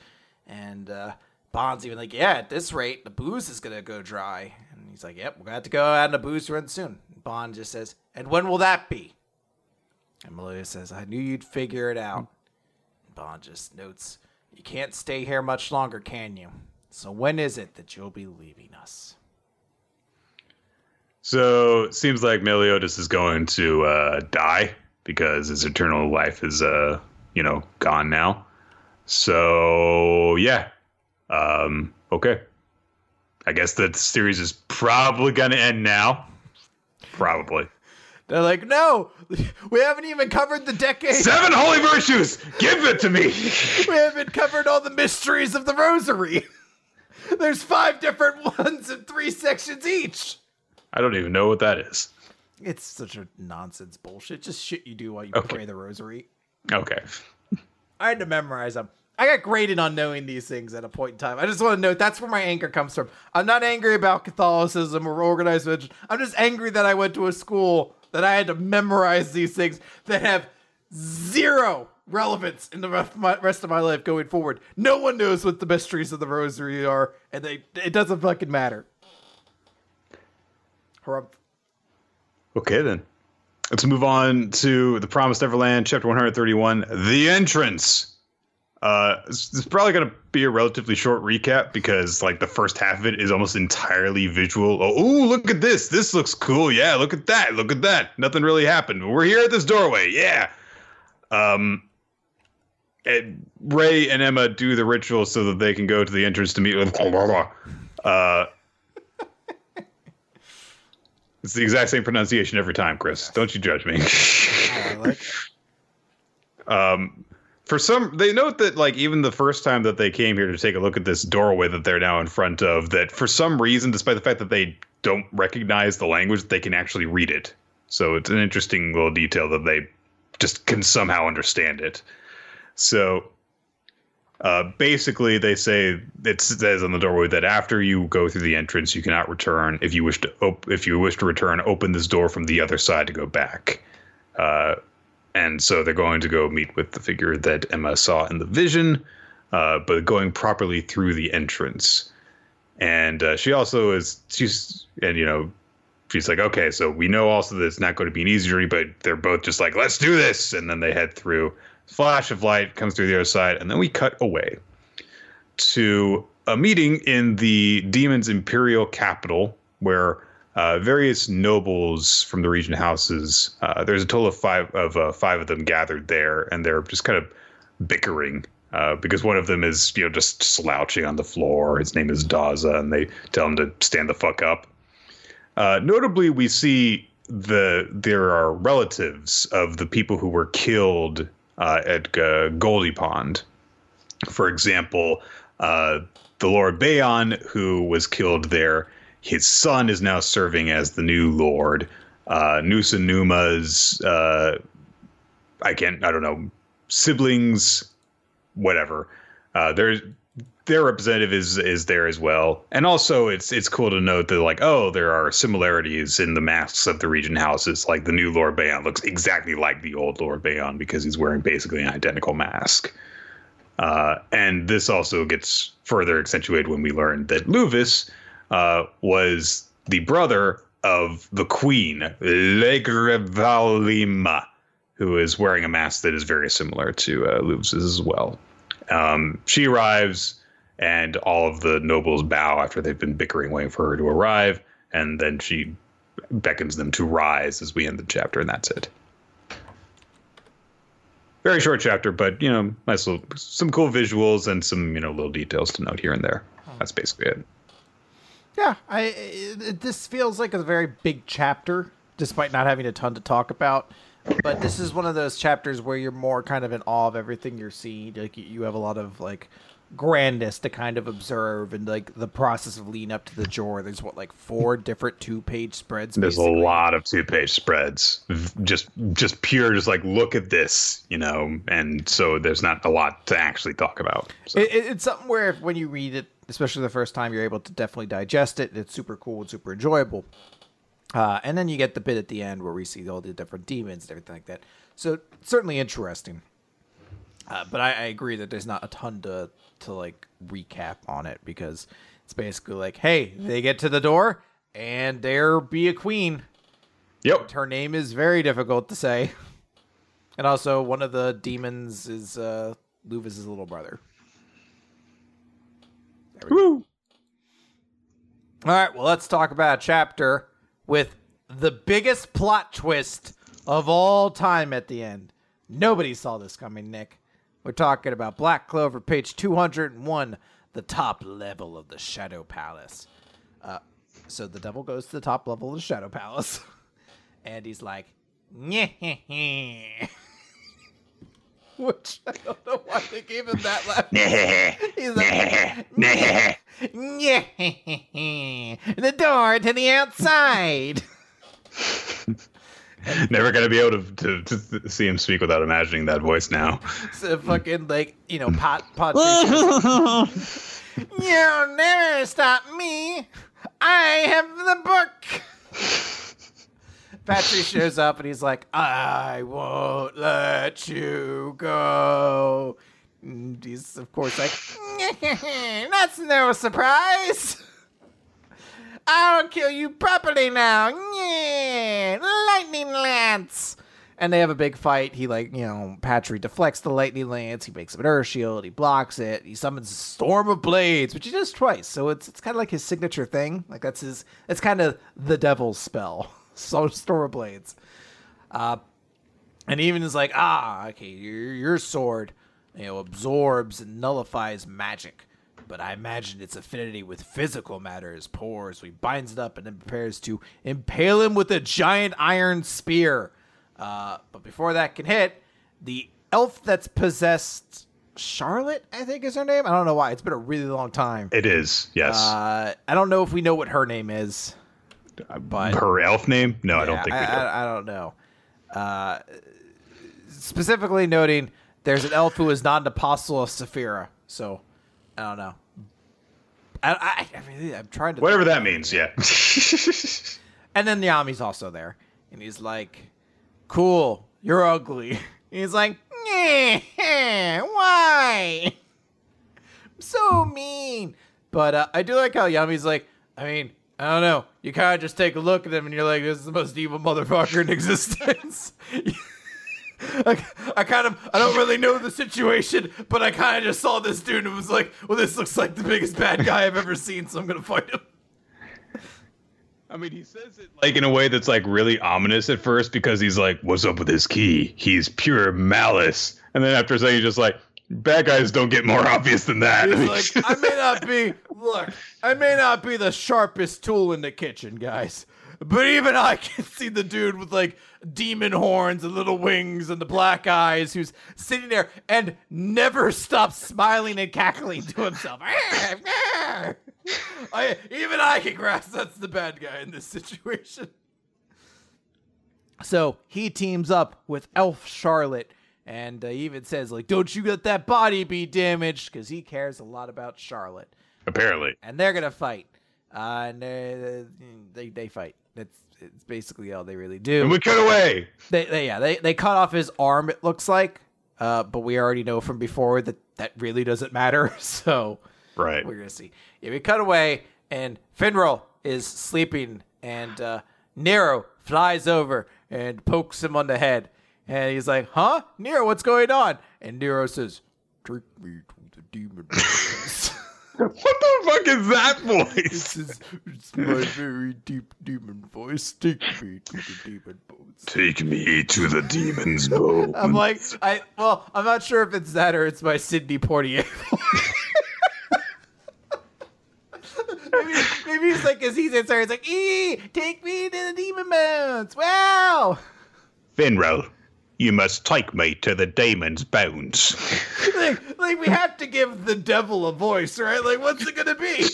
And uh, Ban's even like, "Yeah, at this rate, the booze is gonna go dry." And he's like, "Yep, we're gonna have to go out on a booze run soon." Ban just says, "And when will that be?" And Meliodas says, "I knew you'd figure it out." Ban just notes, "You can't stay here much longer, can you?" So when is it that you'll be leaving us? so it seems like Meliodas is going to uh, die because his eternal life is, uh, you know, gone now. So yeah, Um, okay. I guess the series is probably going to end now. Probably. They're like, no, we haven't even covered the decade. Seven holy virtues! Give it to me! we haven't covered all the mysteries of the rosary. There's five different ones and three sections each. I don't even know what that is. It's such a nonsense bullshit. Just shit you do while you Okay. pray the rosary. Okay. I had to memorize them. I got graded on knowing these things at a point in time. I just want to note that's where my anger comes from. I'm not angry about Catholicism or organized religion. I'm just angry that I went to a school that I had to memorize these things that have zero relevance in the rest of my, life going forward. No one knows what the mysteries of the rosary are, and they it doesn't fucking matter. Harumph. Okay, then. Let's move on to The Promised Neverland, chapter 131, The Entrance. Uh, this probably going to be a relatively short recap because, like, the first half of it is almost entirely visual. Oh, ooh, look at this. This looks cool. Yeah, look at that. Look at that. Nothing really happened. We're here at this doorway. Yeah. Um, and Ray and Emma do the ritual so that they can go to the entrance to meet with. Uh, it's the exact same pronunciation every time, Chris. Don't you judge me. I like it. um, for some, they note that like even the first time that they came here to take a look at this doorway that they're now in front of, that for some reason, despite the fact that they don't recognize the language, they can actually read it. So it's an interesting little detail that they just can somehow understand it. So uh, basically, they say it says on the doorway that after you go through the entrance, you cannot return. If you wish to, op- if you wish to return, open this door from the other side to go back. Uh, and so they're going to go meet with the figure that Emma saw in the vision, uh, but going properly through the entrance. And uh, she also is she's and you know she's like, okay, so we know also that it's not going to be an easy journey, but they're both just like, let's do this, and then they head through. Flash of light comes through the other side, and then we cut away to a meeting in the demon's imperial capital where uh, various nobles from the region houses. Uh, there's a total of five of uh, five of them gathered there, and they're just kind of bickering uh, because one of them is you know just slouching on the floor. His name is Daza, and they tell him to stand the fuck up. Uh, notably, we see the there are relatives of the people who were killed uh, at uh, Goldie Pond. For example, uh, the Lord Bayon, who was killed there, his son is now serving as the new Lord. Uh, Nusa Numa's, uh, I can't, I don't know, siblings, whatever. Uh, there's their representative is is there as well, and also it's it's cool to note that like oh there are similarities in the masks of the region houses. Like the new Lord Bayon looks exactly like the old Lord Bayon because he's wearing basically an identical mask. Uh, and this also gets further accentuated when we learn that Luvis uh, was the brother of the queen, Legravalima, who is wearing a mask that is very similar to uh, Luvis's as well. Um, she arrives, and all of the nobles bow after they've been bickering, waiting for her to arrive, and then she beckons them to rise as we end the chapter, and that's it. Very short chapter, but you know, nice little, some cool visuals and some you know little details to note here and there. Hmm. That's basically it. Yeah, I it, it- this feels like a very big chapter, despite not having a ton to talk about. But this is one of those chapters where you're more kind of in awe of everything you're seeing. Like you- you have a lot of like grandness to kind of observe, and like the process of leading up to the door. There's what like four different two page spreads. There's a lot of two page spreads, just just pure, just like look at this, you know. And so there's not a lot to actually talk about. So. It, it- it's something where if, when you read it, especially the first time, you're able to definitely digest it. It's super cool and super enjoyable. Uh, and then you get the bit at the end where we see all the different demons and everything like that. So certainly interesting. Uh, but I, I agree that there's not a ton to to like recap on it because it's basically like, hey, they get to the door and there be a queen. yep. Her name is very difficult to say. And also, one of the demons is uh, Luvis' little brother. Woo. All right, well, let's talk about a chapter with the biggest plot twist of all time at the end. Nobody saw this coming, Nick. We're talking about Black Clover, page 201, the top level of the Shadow Palace. Uh, so the devil goes to the top level of the Shadow Palace, and he's like, which I don't know why they gave him that laugh. he's like, the door to the outside. Never gonna be able to, to, to see him speak without imagining that voice now. So fucking like you know pot pot. You'll never stop me. I have the book. Patrick shows up and he's like, I won't let you go. And he's, of course, like, that's no surprise. I'll kill you properly now. Yeah, lightning lance. And they have a big fight. He like, you know, Patry deflects the lightning lance. He makes an earth shield. He blocks it. He summons a storm of blades, which he does twice. So it's it's kind of like his signature thing. Like that's his. It's kind of the devil's spell. So storm of blades. Uh, and even is like, ah, okay, your your sword, you know, absorbs and nullifies magic but I imagine its affinity with physical matter is poor, so he binds it up and then prepares to impale him with a giant iron spear. Uh, but before that can hit, the elf that's possessed Charlotte, I think is her name. I don't know why. It's been a really long time. It is, yes. Uh, I don't know if we know what her name is. But her elf name? No, yeah, I don't think we do. I, I don't know. Uh, specifically noting there's an elf who is not an apostle of Saphira. So I don't know. I, I, I mean, I'm trying to. Whatever that means, yeah. and then Yami's also there, and he's like, "Cool, you're ugly." he's like, "Why? I'm so mean." But uh, I do like how Yami's like, I mean, I don't know. You kind of just take a look at him, and you're like, "This is the most evil motherfucker in existence." I, I kind of I don't really know the situation, but I kind of just saw this dude and was like, "Well, this looks like the biggest bad guy I've ever seen, so I'm gonna fight him." I mean, he says it like in a way that's like really ominous at first because he's like, "What's up with this ki? He's pure malice." And then after saying, he's just like, "Bad guys don't get more obvious than that." He's like, "I may not be look, I may not be the sharpest tool in the kitchen, guys." But even I can see the dude with like demon horns and little wings and the black eyes who's sitting there and never stops smiling and cackling to himself. I, even I can grasp that's the bad guy in this situation. So he teams up with Elf Charlotte and uh, even says like, "Don't you let that body be damaged," because he cares a lot about Charlotte. Apparently, and they're gonna fight, uh, and they, they they fight. That's it's basically all they really do. And we cut away. They, they yeah they they cut off his arm. It looks like, uh, but we already know from before that that really doesn't matter. So right, we're gonna see. Yeah, we cut away, and Finral is sleeping, and uh, Nero flies over and pokes him on the head, and he's like, "Huh, Nero, what's going on?" And Nero says, "Take me to the demon." What the fuck is that voice? It's, it's my very deep demon voice. Take me to the demon bones. Take me to the demon's bones. I'm like, I well, I'm not sure if it's that or it's my Sidney Poitier. maybe, maybe it's like as he's inside, it's like, "Ee, take me to the demon bones." Wow. Finral, you must take me to the demon's bones. like, like we have to give the devil a voice, right? Like, what's it gonna be?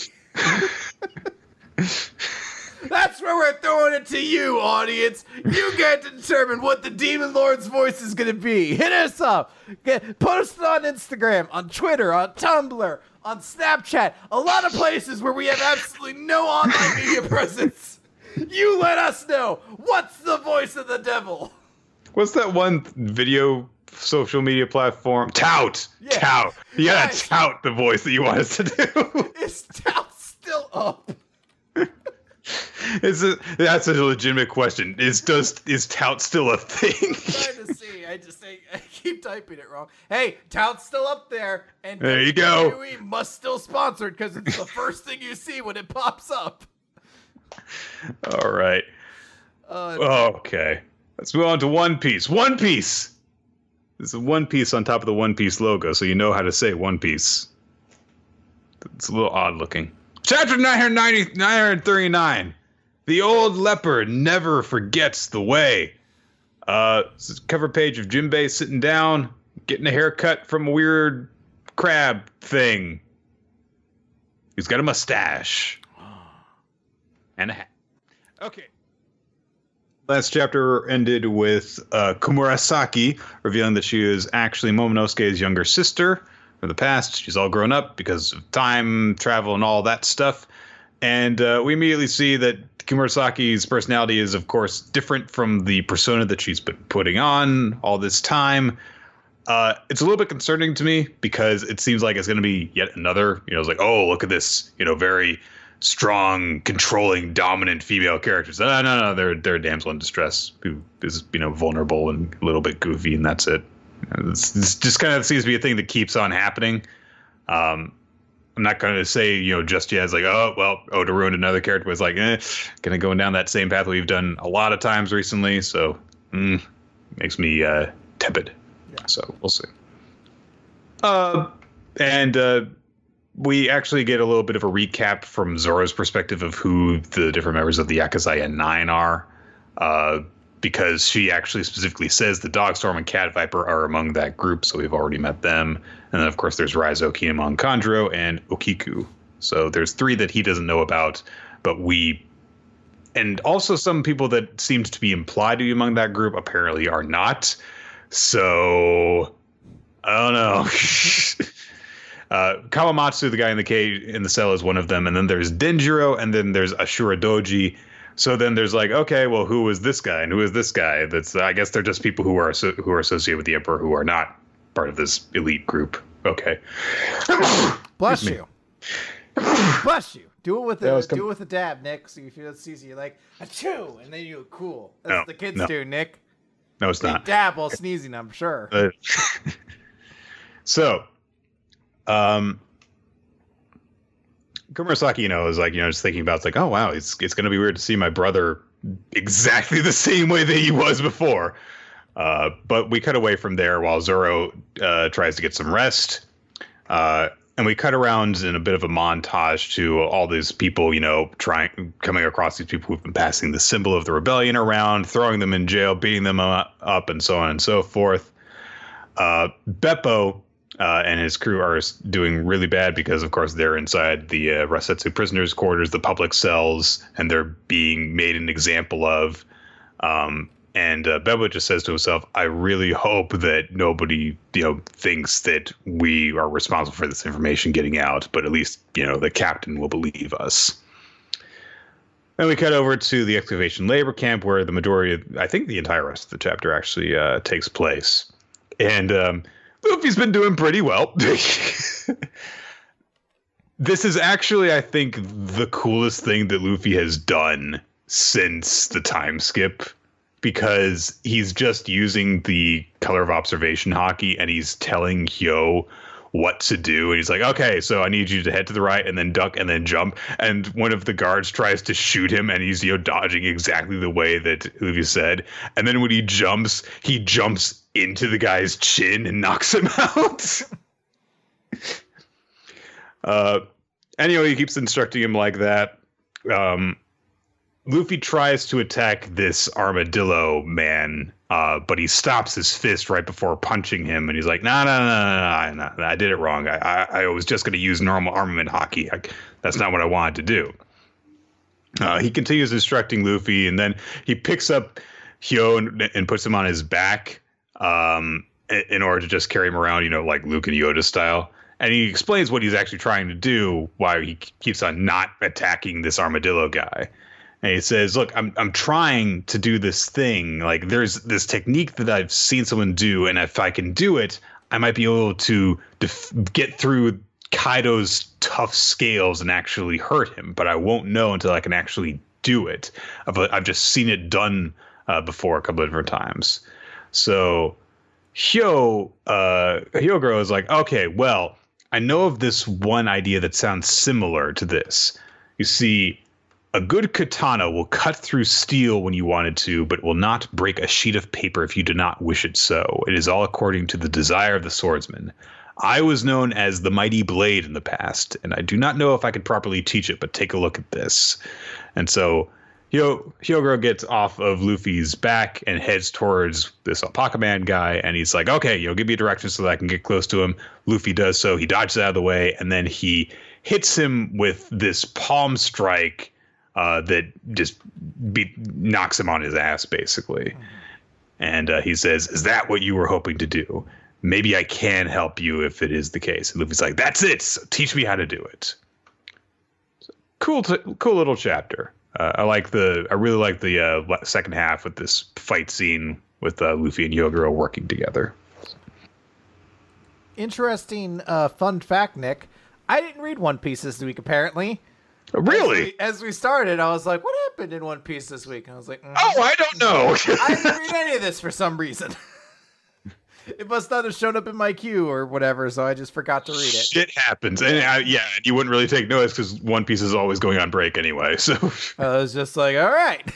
That's where we're throwing it to you, audience. You get to determine what the Demon Lord's voice is to be. Hit us up. Get, post it on Instagram, on Twitter, on Tumblr, on Snapchat. A lot of places where we have absolutely no online media presence. You let us know. What's the voice of the devil? What's that one video social media platform? Tout. Yeah. Tout. You gotta tout the voice that you want us to do. Is Tout still up? That's a legitimate question. Is does is tout still a thing? trying to see. I just I, I keep typing it wrong. Hey, Tout's still up there, and There you go. WWE must still sponsor it because it's the first thing you see when it pops up. All right. Uh, Okay. Let's move on to One Piece. One Piece. There's a One Piece on top of the One Piece logo, so you know how to say One Piece. it's a little odd looking. Chapter 990, 939. The old leopard never forgets the way. Uh, this is a cover page of Jinbei sitting down, getting a haircut from a weird crab thing. He's got a mustache and a hat. Okay. Last chapter ended with uh, Komurasaki revealing that she is actually Momonosuke's younger sister from the past. She's all grown up because of time travel and all that stuff. And uh, we immediately see that Komurasaki's personality is, of course, different from the persona that she's been putting on all this time. Uh, it's a little bit concerning to me because it seems like it's going to be yet another, you know, it's like, oh, look at this, you know, very strong, controlling, dominant female characters. No, no, no, they're they're a damsel in distress who is you know vulnerable and a little bit goofy, and that's it. This, this just kind of seems to be a thing that keeps on happening. Um, I'm not going to say you know just yet. It's like oh well, oh to ruin another character was like eh, kind of going down that same path we've done a lot of times recently. So mm, makes me uh, tepid. Yeah. So we'll see. Uh, and uh, we actually get a little bit of a recap from Zoro's perspective of who the different members of the Akazaya Nine are, uh, because she actually specifically says the Dogstorm and Cat Viper are among that group, so we've already met them. And then, of course, there's Raizo, Kinemon, Kanjuro, and Okiku. So there's three that he doesn't know about, but we. And also, some people that seemed to be implied to be among that group apparently are not. So. I don't know. Uh, Kawamatsu, the guy in the cage in the cell, is one of them, and then there's Denjiro, and then there's Ashura Doji. So then there's like, okay, well, who is this guy and who is this guy? That's I guess they're just people who are who are associated with the emperor who are not part of this elite group. Okay. Bless you. Bless you. Do it with a com- do it with a dab, Nick. So you feel it's easy. You're like a chew, and then you cool. That's no, what the kids no. do, Nick. No, it's they not. Dab while sneezing. I'm sure. Uh, so um, Komurasaki, you know, is like, you know, just thinking about it's like, oh wow, it's it's gonna be weird to see my brother exactly the same way that he was before. Uh, but we cut away from there while Zoro uh, tries to get some rest. Uh, and we cut around in a bit of a montage to all these people, you know, trying coming across these people who've been passing the symbol of the rebellion around, throwing them in jail, beating them up, and so on and so forth. Uh, Bepo uh, and his crew are doing really bad because, of course, they're inside the uh, Rasetsu prisoners' quarters, the public cells, and they're being made an example of. Um, and uh, Bepo just says to himself, "I really hope that nobody, you know, thinks that we are responsible for this information getting out, but at least, you know, the captain will believe us." And we cut over to the excavation labor camp, where the majority, of, I think, the entire rest of the chapter actually uh, takes place, and. Um, Luffy's been doing pretty well. this is actually, I think, the coolest thing that Luffy has done since the time skip because he's just using the color of observation Haki and he's telling Hyo what to do. And he's like, okay, so I need you to head to the right and then duck and then jump. And one of the guards tries to shoot him and he's, you know, dodging exactly the way that Luffy said. And then when he jumps, he jumps into the guy's chin and knocks him out. uh, anyway, he keeps instructing him like that. Um, Luffy tries to attack this armadillo man, uh, but he stops his fist right before punching him, and he's like, "No, no, no, no, no, I did it wrong. I, I, I was just going to use normal armament Haki. I, that's not what I wanted to do." Uh, he continues instructing Luffy, and then he picks up Hyo and, and puts him on his back, um, in order to just carry him around, you know, like Luke and Yoda style. And he explains what he's actually trying to do, why he keeps on not attacking this armadillo guy. And he says, "Look, I'm I'm trying to do this thing. Like there's this technique that I've seen someone do, and if I can do it, I might be able to def- get through Kaido's tough scales and actually hurt him. But I won't know until I can actually do it. I've I've just seen it done uh, before a couple of different times." So Hyo uh Hyogoro is like, okay, well, I know of this one idea that sounds similar to this. You see, a good katana will cut through steel when you want it to, but will not break a sheet of paper if you do not wish it so. It is all according to the desire of the swordsman. I was known as the Mighty Blade in the past, and I do not know if I could properly teach it, but take a look at this. And so Hyo- Hyogoro gets off of Luffy's back and heads towards this Alpaca Man guy, and he's like, "Okay, you know, give me directions so that I can get close to him." Luffy does so. He dodges out of the way, and then he hits him with this palm strike uh, that just be- knocks him on his ass, basically. And uh, he says, "Is that what you were hoping to do? Maybe I can help you if it is the case." And Luffy's like, "That's it. So teach me how to do it." Cool, t- cool little chapter. Uh, I like the. I really like the uh, second half with this fight scene with uh, Luffy and Hyogoro working together. Interesting uh, fun fact, Nick. I didn't read One Piece this week, apparently. Really? As we, as we started, I was like, what happened in One Piece this week? And I was like, mm, Oh, I don't know. I didn't read any of this for some reason. it must not have shown up in my queue or whatever, so I just forgot to read it. Shit happens, and uh, yeah, you wouldn't really take notice because One Piece is always going on break anyway. So I was just like, all right.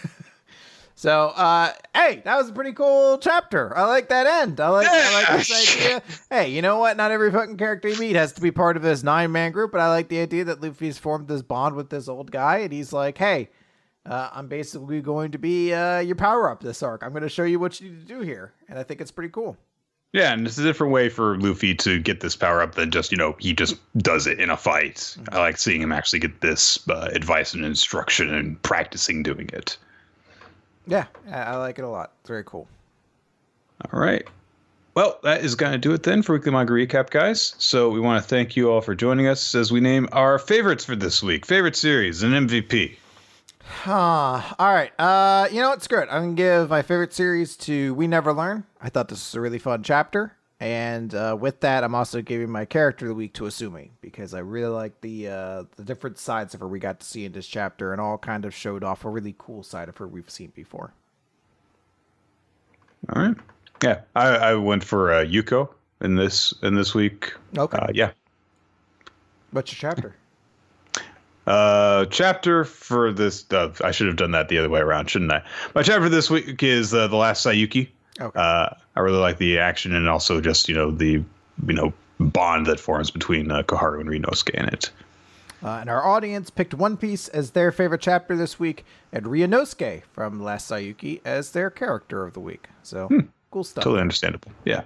So, uh, hey, that was a pretty cool chapter. I like that end. I like, I like this idea. Hey, you know what? Not every fucking character you meet has to be part of this nine man group, but I like the idea that Luffy's formed this bond with this old guy, and he's like, hey, uh, I'm basically going to be uh, your power up this arc. I'm going to show you what you need to do here, and I think it's pretty cool. Yeah, and it's a different way for Luffy to get this power up than just you know he just does it in a fight. I like seeing him actually get this uh, advice and instruction and practicing doing it. Yeah, I, I like it a lot. It's very cool. All right. Well, that is going to do it then for Weekly Manga Recap, guys. So we want to thank you all for joining us as we name our favorites for this week, favorite series, and MVP. Huh. All right. Uh, you know what? Screw it. I'm gonna give my favorite series to We Never Learn. I thought this was a really fun chapter, and uh, with that, I'm also giving my character of the week to Asumi because I really like the uh, the different sides of her we got to see in this chapter, and all kind of showed off a really cool side of her we've seen before. All right. Yeah, I, I went for uh, Yuko in this in this week. Okay. Uh, yeah. What's your chapter? Uh, chapter for this. Uh, I should have done that the other way around, shouldn't I? My chapter this week is uh, the last Sayuki. Okay. Uh, I really like the action and also just you know the you know bond that forms between uh, Koharu and Ryunosuke in it. Uh, and our audience picked One Piece as their favorite chapter this week, and Ryunosuke from Last Sayuki as their character of the week. So cool stuff. Totally understandable. Yeah,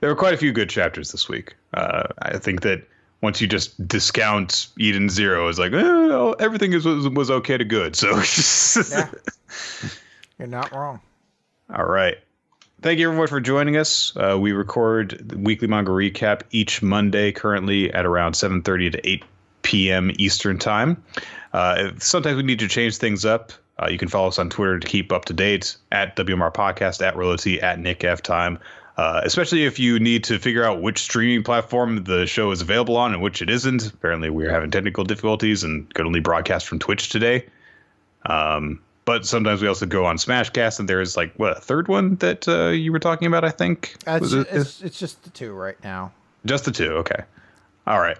there were quite a few good chapters this week. Uh, I think that once you just discount Eden Zero as like eh, everything is was, was okay to good. So Yeah. You're not wrong. All right. Thank you everyone for joining us. Uh, we record the weekly manga recap each Monday, currently at around 7:30 to 8 p.m. Eastern time. Uh, if- sometimes we need to change things up. Uh, you can follow us on Twitter to keep up to date at WMR Podcast, at Realty, at Nick F Time. Uh, especially if you need to figure out which streaming platform the show is available on and which it isn't. Apparently, we're having technical difficulties and could only broadcast from Twitch today. Um, but sometimes we also go on Smashcast, and there's like what a third one that uh, you were talking about. I think Uh, it's, it- it's, it's just the two right now. just the two. Okay. All right.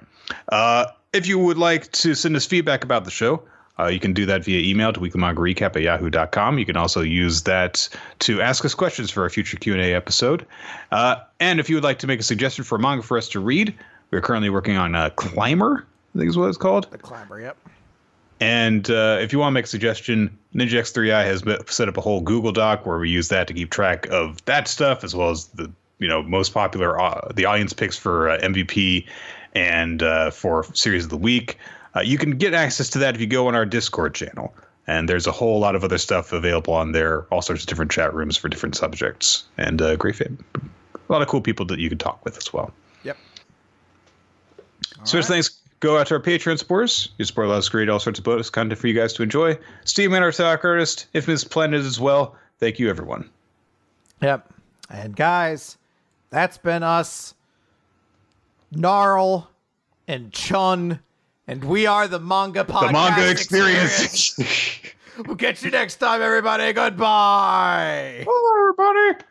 Uh, if you would like to send us feedback about the show, uh, you can do that via email to weeklymangarecap at yahoo.com. You can also use that to ask us questions for a future Q&A episode. Uh, and if you would like to make a suggestion for a manga for us to read, we're currently working on uh, Climber, I think is what it's called. The climber, yep. And uh, if you want to make a suggestion, Ninja X3i has set up a whole Google Doc where we use that to keep track of that stuff as well as the you know most popular uh, the audience picks for uh, MVP and uh, for series of the week. Uh, you can get access to that if you go on our Discord channel. And there's a whole lot of other stuff available on there, all sorts of different chat rooms for different subjects, and uh, great, fam- a lot of cool people that you can talk with as well. Yep. So right. thanks go out to our Patreon supporters. You support allows us, to create all sorts of bonus content for you guys to enjoy. Steve Man, our stock artist, Infamous Planet as well. Thank you, everyone. Yep. And guys, that's been us, Gnarl and Chun, and we are the manga podcast. The manga experience. We'll catch you next time, everybody. Goodbye. Hello, everybody.